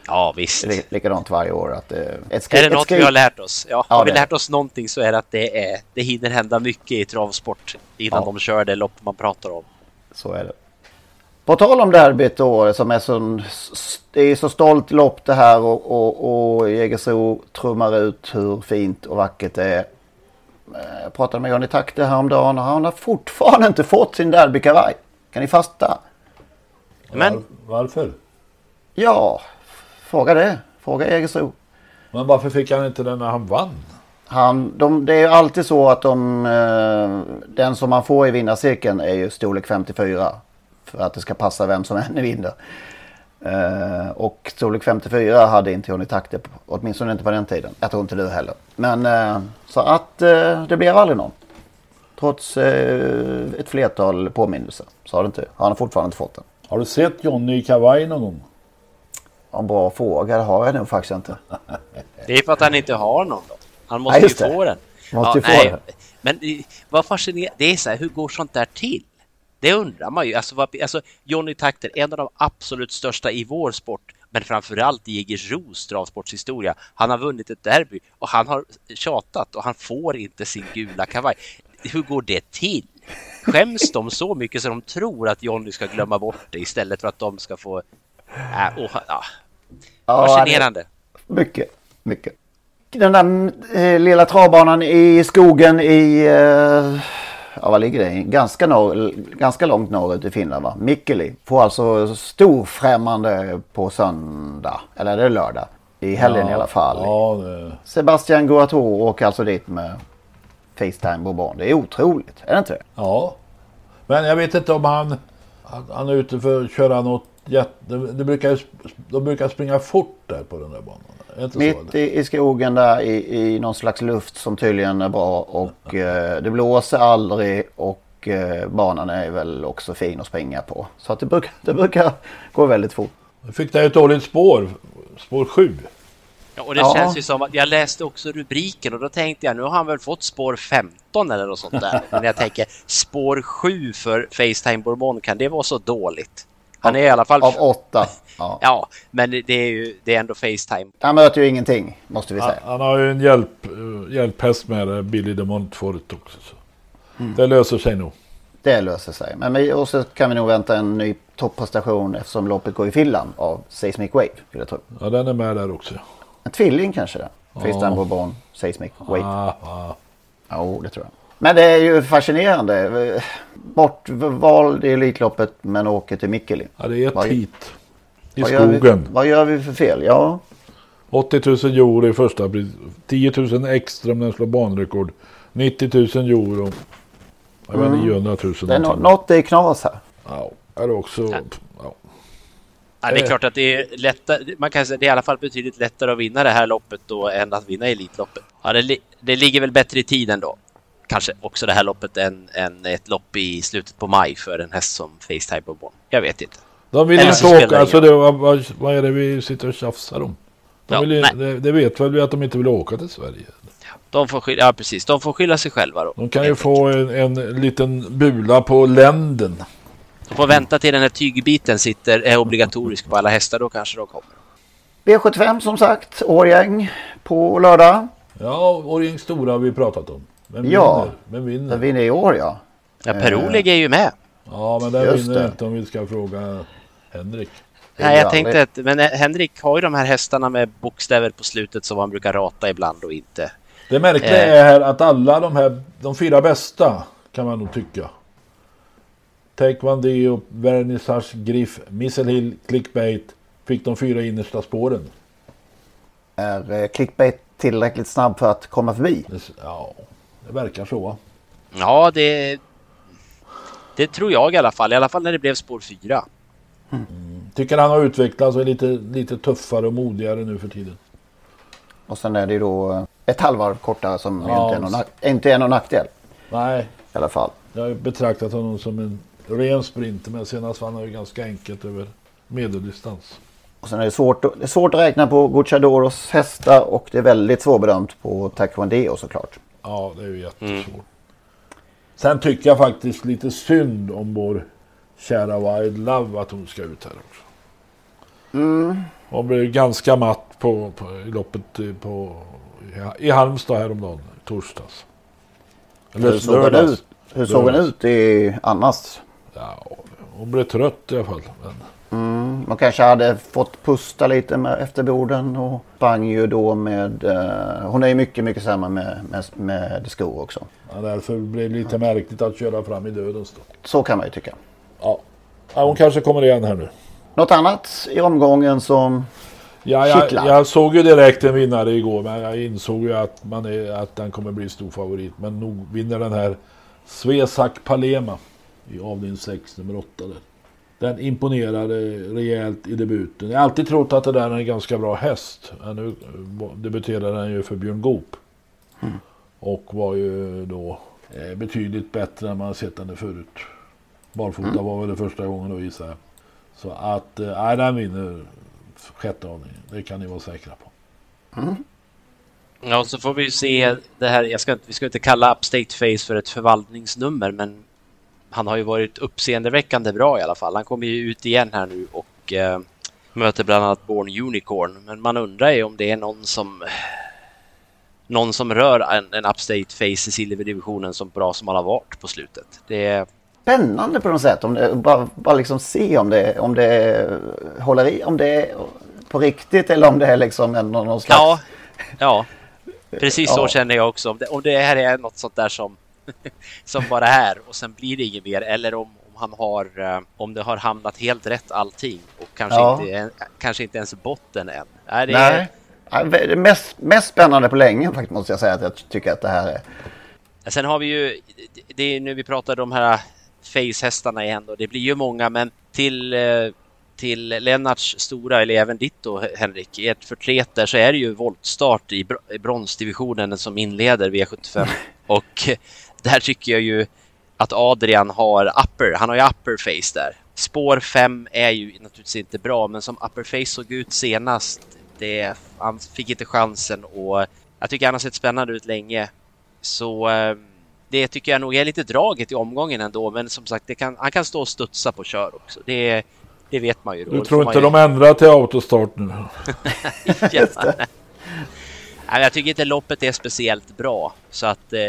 Ja, visst. Likadant varje år. Att det, ett är det något vi har lärt oss? Ja, ja har vi lärt oss någonting så är det att det, är, det hinner hända mycket i travsport innan ja. de kör det lopp man pratar om. Så är det. På tal om derbyt då, som är så, det är så stolt lopp det här och, och, och Jägersro trummar ut hur fint och vackert det är. Eh, jag pratade med Johnny Takte häromdagen och han har fortfarande inte fått sin derbykavaj. Kan ni fasta? Men varför? Ja, Fråga det. Fråga Jägersro. Men varför fick han inte den när han vann? Han, de, det är alltid så att de, eh, den som man får i vinnarcirkeln är ju storlek 54. För att det ska passa vem som än vinner. Uh, och storlek 54 hade inte hunnit takter på, åtminstone inte på den tiden. Jag tror inte du heller. Men uh, så att uh, det blev aldrig någon. Trots ett flertal påminnelser så har, det inte, har han fortfarande inte fått den. Har du sett Johnny i kavaj någon gång? En bra fråga, det har jag nog faktiskt inte. Det är för att han inte har någon då. Han måste ja, ju få den. Måste ja, få nej. den. Men vad fascinerande, det är så här, hur går sånt där till? Det undrar man ju. Alltså, vad, alltså Johnny Takter, en av de absolut största i vår sport, men framförallt i Jägersros travsportshistoria. Han har vunnit ett derby och han har tjatat och han får inte sin gula kavaj. Hur går det till? Skäms de så mycket så de tror att Johnny ska glömma bort det istället för att de ska få Äh, oh, ja. Fascinerande. mycket, mycket. Den där eh, lilla travbanan i skogen i, eh, ja vad ligger det Ganska, norr, ganska långt norrut i Finland va? Mikkeli. Får alltså storfrämmande på söndag. Eller är det lördag? I helgen ja, i alla fall. Ja, det... Sebastian Guato åker alltså dit med Facetime Bourbon. Det är otroligt, är det inte det? Ja. Men jag vet inte om han, han är ute för att köra något det brukar, de brukar springa fort där på den där banan. Mitt i, i skogen där i, i någon slags luft som tydligen är bra och eh, det blåser aldrig och och eh, banan är väl också fin att springa på. Så att det, brukar, det brukar gå väldigt fort. Nu fick det ett dåligt spår, spår 7. Ja, och det ja. känns ju som att jag läste också rubriken och då tänkte jag nu har han väl fått spår 15 eller något sånt där. Men jag tänker spår 7 för Facetime Bourbon, kan det vara så dåligt? Han är i alla fall... Av åtta. Ja. ja, men det är ju det är ändå Facetime. Han möter ju ingenting, måste vi säga. Han, han har ju en hjälp, eh, hjälphäst med Billy de Montfort också. Så. Mm. Det löser sig nog. Det löser sig. Men och så kan vi nog vänta en ny topprestation eftersom loppet går i Finland av Seismic Wave. Vill jag tro. Ja, den är med där också. En tvilling kanske? Ja. Christian Bourbon, Seismic Wave. Ah, ah. Jo, det tror jag. Men det är ju fascinerande. Bortvald i Elitloppet men åker till Mikkeli. Ja, det är ett hit. I vad skogen. Gör vi, vad gör vi för fel? Ja. 80 000 euro i första pris. 10 000 extra om den slår banrekord. 90 000 euro. Jag mm. vet 900 000. Det är något är knas här. Ja, är det också. Ja. ja. Ja, det är klart att det är lättare. Man kan säga det är i alla fall betydligt lättare att vinna det här loppet då än att vinna Elitloppet. Ja, det, det ligger väl bättre i tiden då. Kanske också det här loppet än, än ett lopp i slutet på maj för en häst som Facetime Bourbon. Jag vet inte. De vill inte åka. Alltså det, vad, vad är det vi sitter och tjafsar om? De ja, vill, det, det, vet väl vi att de inte vill åka till Sverige. De får skylla, ja precis, de får skylla sig själva då. De kan ju få en, en liten bula på länden. De får vänta till den här tygbiten sitter, är obligatorisk på alla hästar, då kanske de kommer. V75 som sagt, Årgäng på lördag. Ja, Årgäng Stora har vi pratat om. Vem ja, vinner? Vem vinner? Den vinner i år ja. Ja, Per-Oleg är ju med. Ja, men den vinner inte om vi ska fråga Henrik. Nej, jag tänkte att men Henrik har ju de här hästarna med bokstäver på slutet som han brukar rata ibland och inte. Det märkliga eh. är här att alla de här, de fyra bästa kan man nog tycka. Taekwondo, Vernissage, Griff, Missile Hill, Clickbait fick de fyra innersta spåren. Är eh, Clickbait tillräckligt snabb för att komma förbi? Ja, det verkar så. Ja, det, det tror jag i alla fall. I alla fall när det blev spår fyra. Mm. Tycker han har utvecklats och är lite, lite tuffare och modigare nu för tiden. Och sen är det ju då eh, ett halvvarv kortare som ja, inte, är någon, inte är någon nackdel. Nej. I alla fall. Jag har betraktat honom som en ren sprinter men senast vann han ju ganska enkelt över medeldistans. Och sen är det svårt, det är svårt att räkna på Gucciadoros hästar och det är väldigt svårbedömt på Taekwondo såklart. Ja, det är ju jättesvårt. Mm. Sen tycker jag faktiskt lite synd om vår kära Wild Love att hon ska ut här också. Mm. Hon blev ganska matt på, på i loppet på, i Halmstad häromdagen, torsdags. Eller Hur såg, ut, hur såg hon ut i annars? Ja, hon blev trött i alla fall. Men... Mm, man kanske hade fått pusta lite med efterborden och sprang ju då med... Uh, hon är ju mycket, mycket sämre med, med, med skor också. Ja, därför blev det lite märkligt att köra fram i dödens då. Så kan man ju tycka. Ja. ja, hon kanske kommer igen här nu. Något annat i omgången som Ja, jag, jag, såg ju direkt en vinnare igår men jag insåg ju att, man är, att den kommer bli stor favorit. Men nog vinner den här Svesak Palema i avdelning 6 nummer 8 där. Den imponerade rejält i debuten. Jag har alltid trott att det där är en ganska bra häst. Nu debuterade den ju för Björn Goop. Mm. Och var ju då eh, betydligt bättre än man sett henne förut. Barfota mm. var väl det första gången då gissar jag. Så att, eh, nej den vinner sjätte avdelningen. Det kan ni vara säkra på. Mm. Ja, så får vi se det här. Jag ska, vi ska inte kalla Upstate Face för ett förvaltningsnummer, men han har ju varit uppseendeväckande bra i alla fall. Han kommer ju ut igen här nu och eh, möter bland annat Born Unicorn. Men man undrar ju om det är någon som någon som rör en, en Upstate Face i silverdivisionen så bra som han har varit på slutet. Det är spännande på något sätt. Om det, bara, bara liksom se om det, om det håller i, om det är på riktigt eller om det är liksom någon slags... Ja, ja. precis så ja. känner jag också. Om det, om det här är något sånt där som, som bara är och sen blir det inget mer eller om, om han har, eh, om det har hamnat helt rätt allting och kanske, ja. inte, kanske inte ens botten än. Nej, det är... Nej. Det mest, mest spännande på länge faktiskt måste jag säga att jag tycker att det här är. Sen har vi ju, det är nu vi pratar de här face-hästarna igen och det blir ju många men till eh, till Lennarts stora, eller även ditt då Henrik, i ett förtret där så är det ju voltstart i bronsdivisionen som inleder V75 och där tycker jag ju att Adrian har upper, han har ju upper face där. Spår 5 är ju naturligtvis inte bra, men som upper face såg ut senast, det, han fick inte chansen och jag tycker han har sett spännande ut länge. Så eh, det tycker jag nog är lite draget i omgången ändå, men som sagt, kan, han kan stå och studsa på kör också. Det, det vet man ju. Då. Du tror inte ju... de ändrar till autostart nu? ja. Nej, jag tycker inte loppet är speciellt bra, så att eh,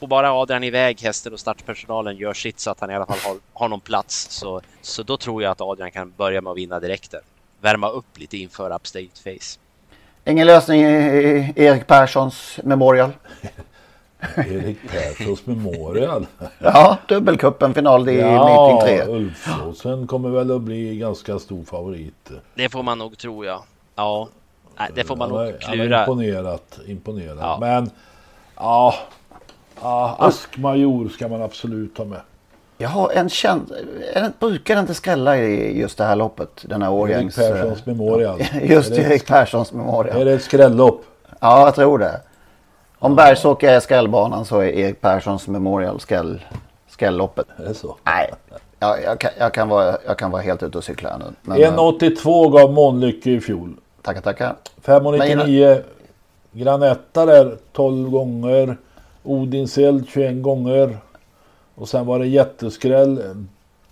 får bara Adrian iväg hästen och startpersonalen gör sitt så att han i alla fall har, har någon plats så, så då tror jag att Adrian kan börja med att vinna direkt där. Värma upp lite inför Upstate Face. Ingen lösning i Erik Perssons Memorial? Erik Perssons Memorial? ja, dubbelcupen final i ja, meeting 3. Ja, Ulfsåsen kommer väl att bli ganska stor favorit. Det får man nog tro, ja. Ja, det får man han nog klura. Imponerat, imponerat. Ja. Men ja, Ja, askmajor ska man absolut ha med. Jag har en känsla, brukar inte skrälla i just det här loppet? Den här årgängs... Erik Perssons Memorial. Just det, Erik Perssons Memorial. Är det ett skrällopp? Ja, jag tror det. Om ja. Bergsåker är skrällbanan så är Erik Perssons Memorial skräll, skrälloppet. Är det så? Nej, jag, jag, kan, jag, kan vara, jag kan vara helt ute och cykla här nu. 1,82 gav Månlycke i fjol. Tackar, tackar. 5,99 Granetta där 12 gånger. Odinseld 21 gånger. Och sen var det jätteskräll.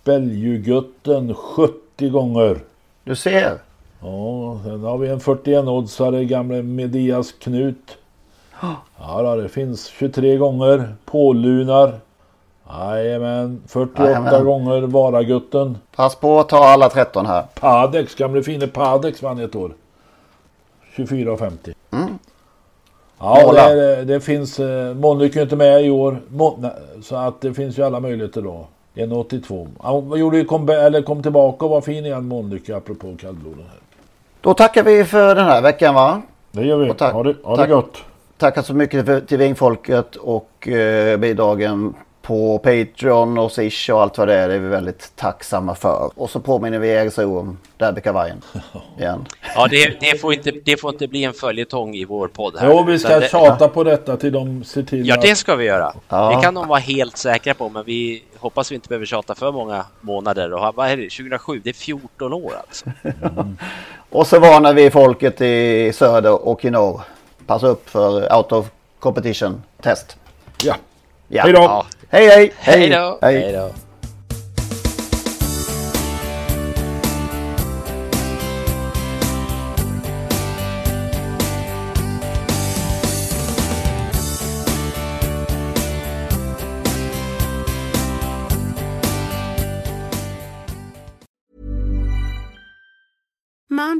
Belgjugutten 70 gånger. Du ser. Ja, sen har vi en 41-oddsare, gamle Medias Knut. Ja, då, det finns 23 gånger. Pålunar. Jajamän, 48 Jajamän. gånger Varagutten. Pass på att ta alla 13 här. Padex, gamle fine Padex vann ett år. 24,50. Mm. Ja, det, det, finns. Eh, Mölnlycke är inte med i år. Så att det finns ju alla möjligheter då. 1,82. Han gjorde ju kom, eller kom tillbaka och var fin igen Mölnlycke apropå kallbloden. Här. Då tackar vi för den här veckan va? Det gör vi. Tack, ha det, ha det gott. Tackar så mycket för, till Vingfolket och eh, bidragen på Patreon och Swish och allt vad det är. Det är vi väldigt tacksamma för. Och så påminner vi er om derbykavajen igen. Ja, det, det, får inte, det får inte bli en följetong i vår podd här. Jo, vi ska det, tjata ja. på detta till de ser till Ja, det ska vi göra. Ja. Det kan de vara helt säkra på, men vi hoppas vi inte behöver tjata för många månader. Och vad är det? 2007? Det är 14 år alltså. Mm. och så varnar vi folket i söder och i norr. Passa upp för out of competition test. Ja. Ja. Hej då! Ja. Hej hej! Hej då! Hej då!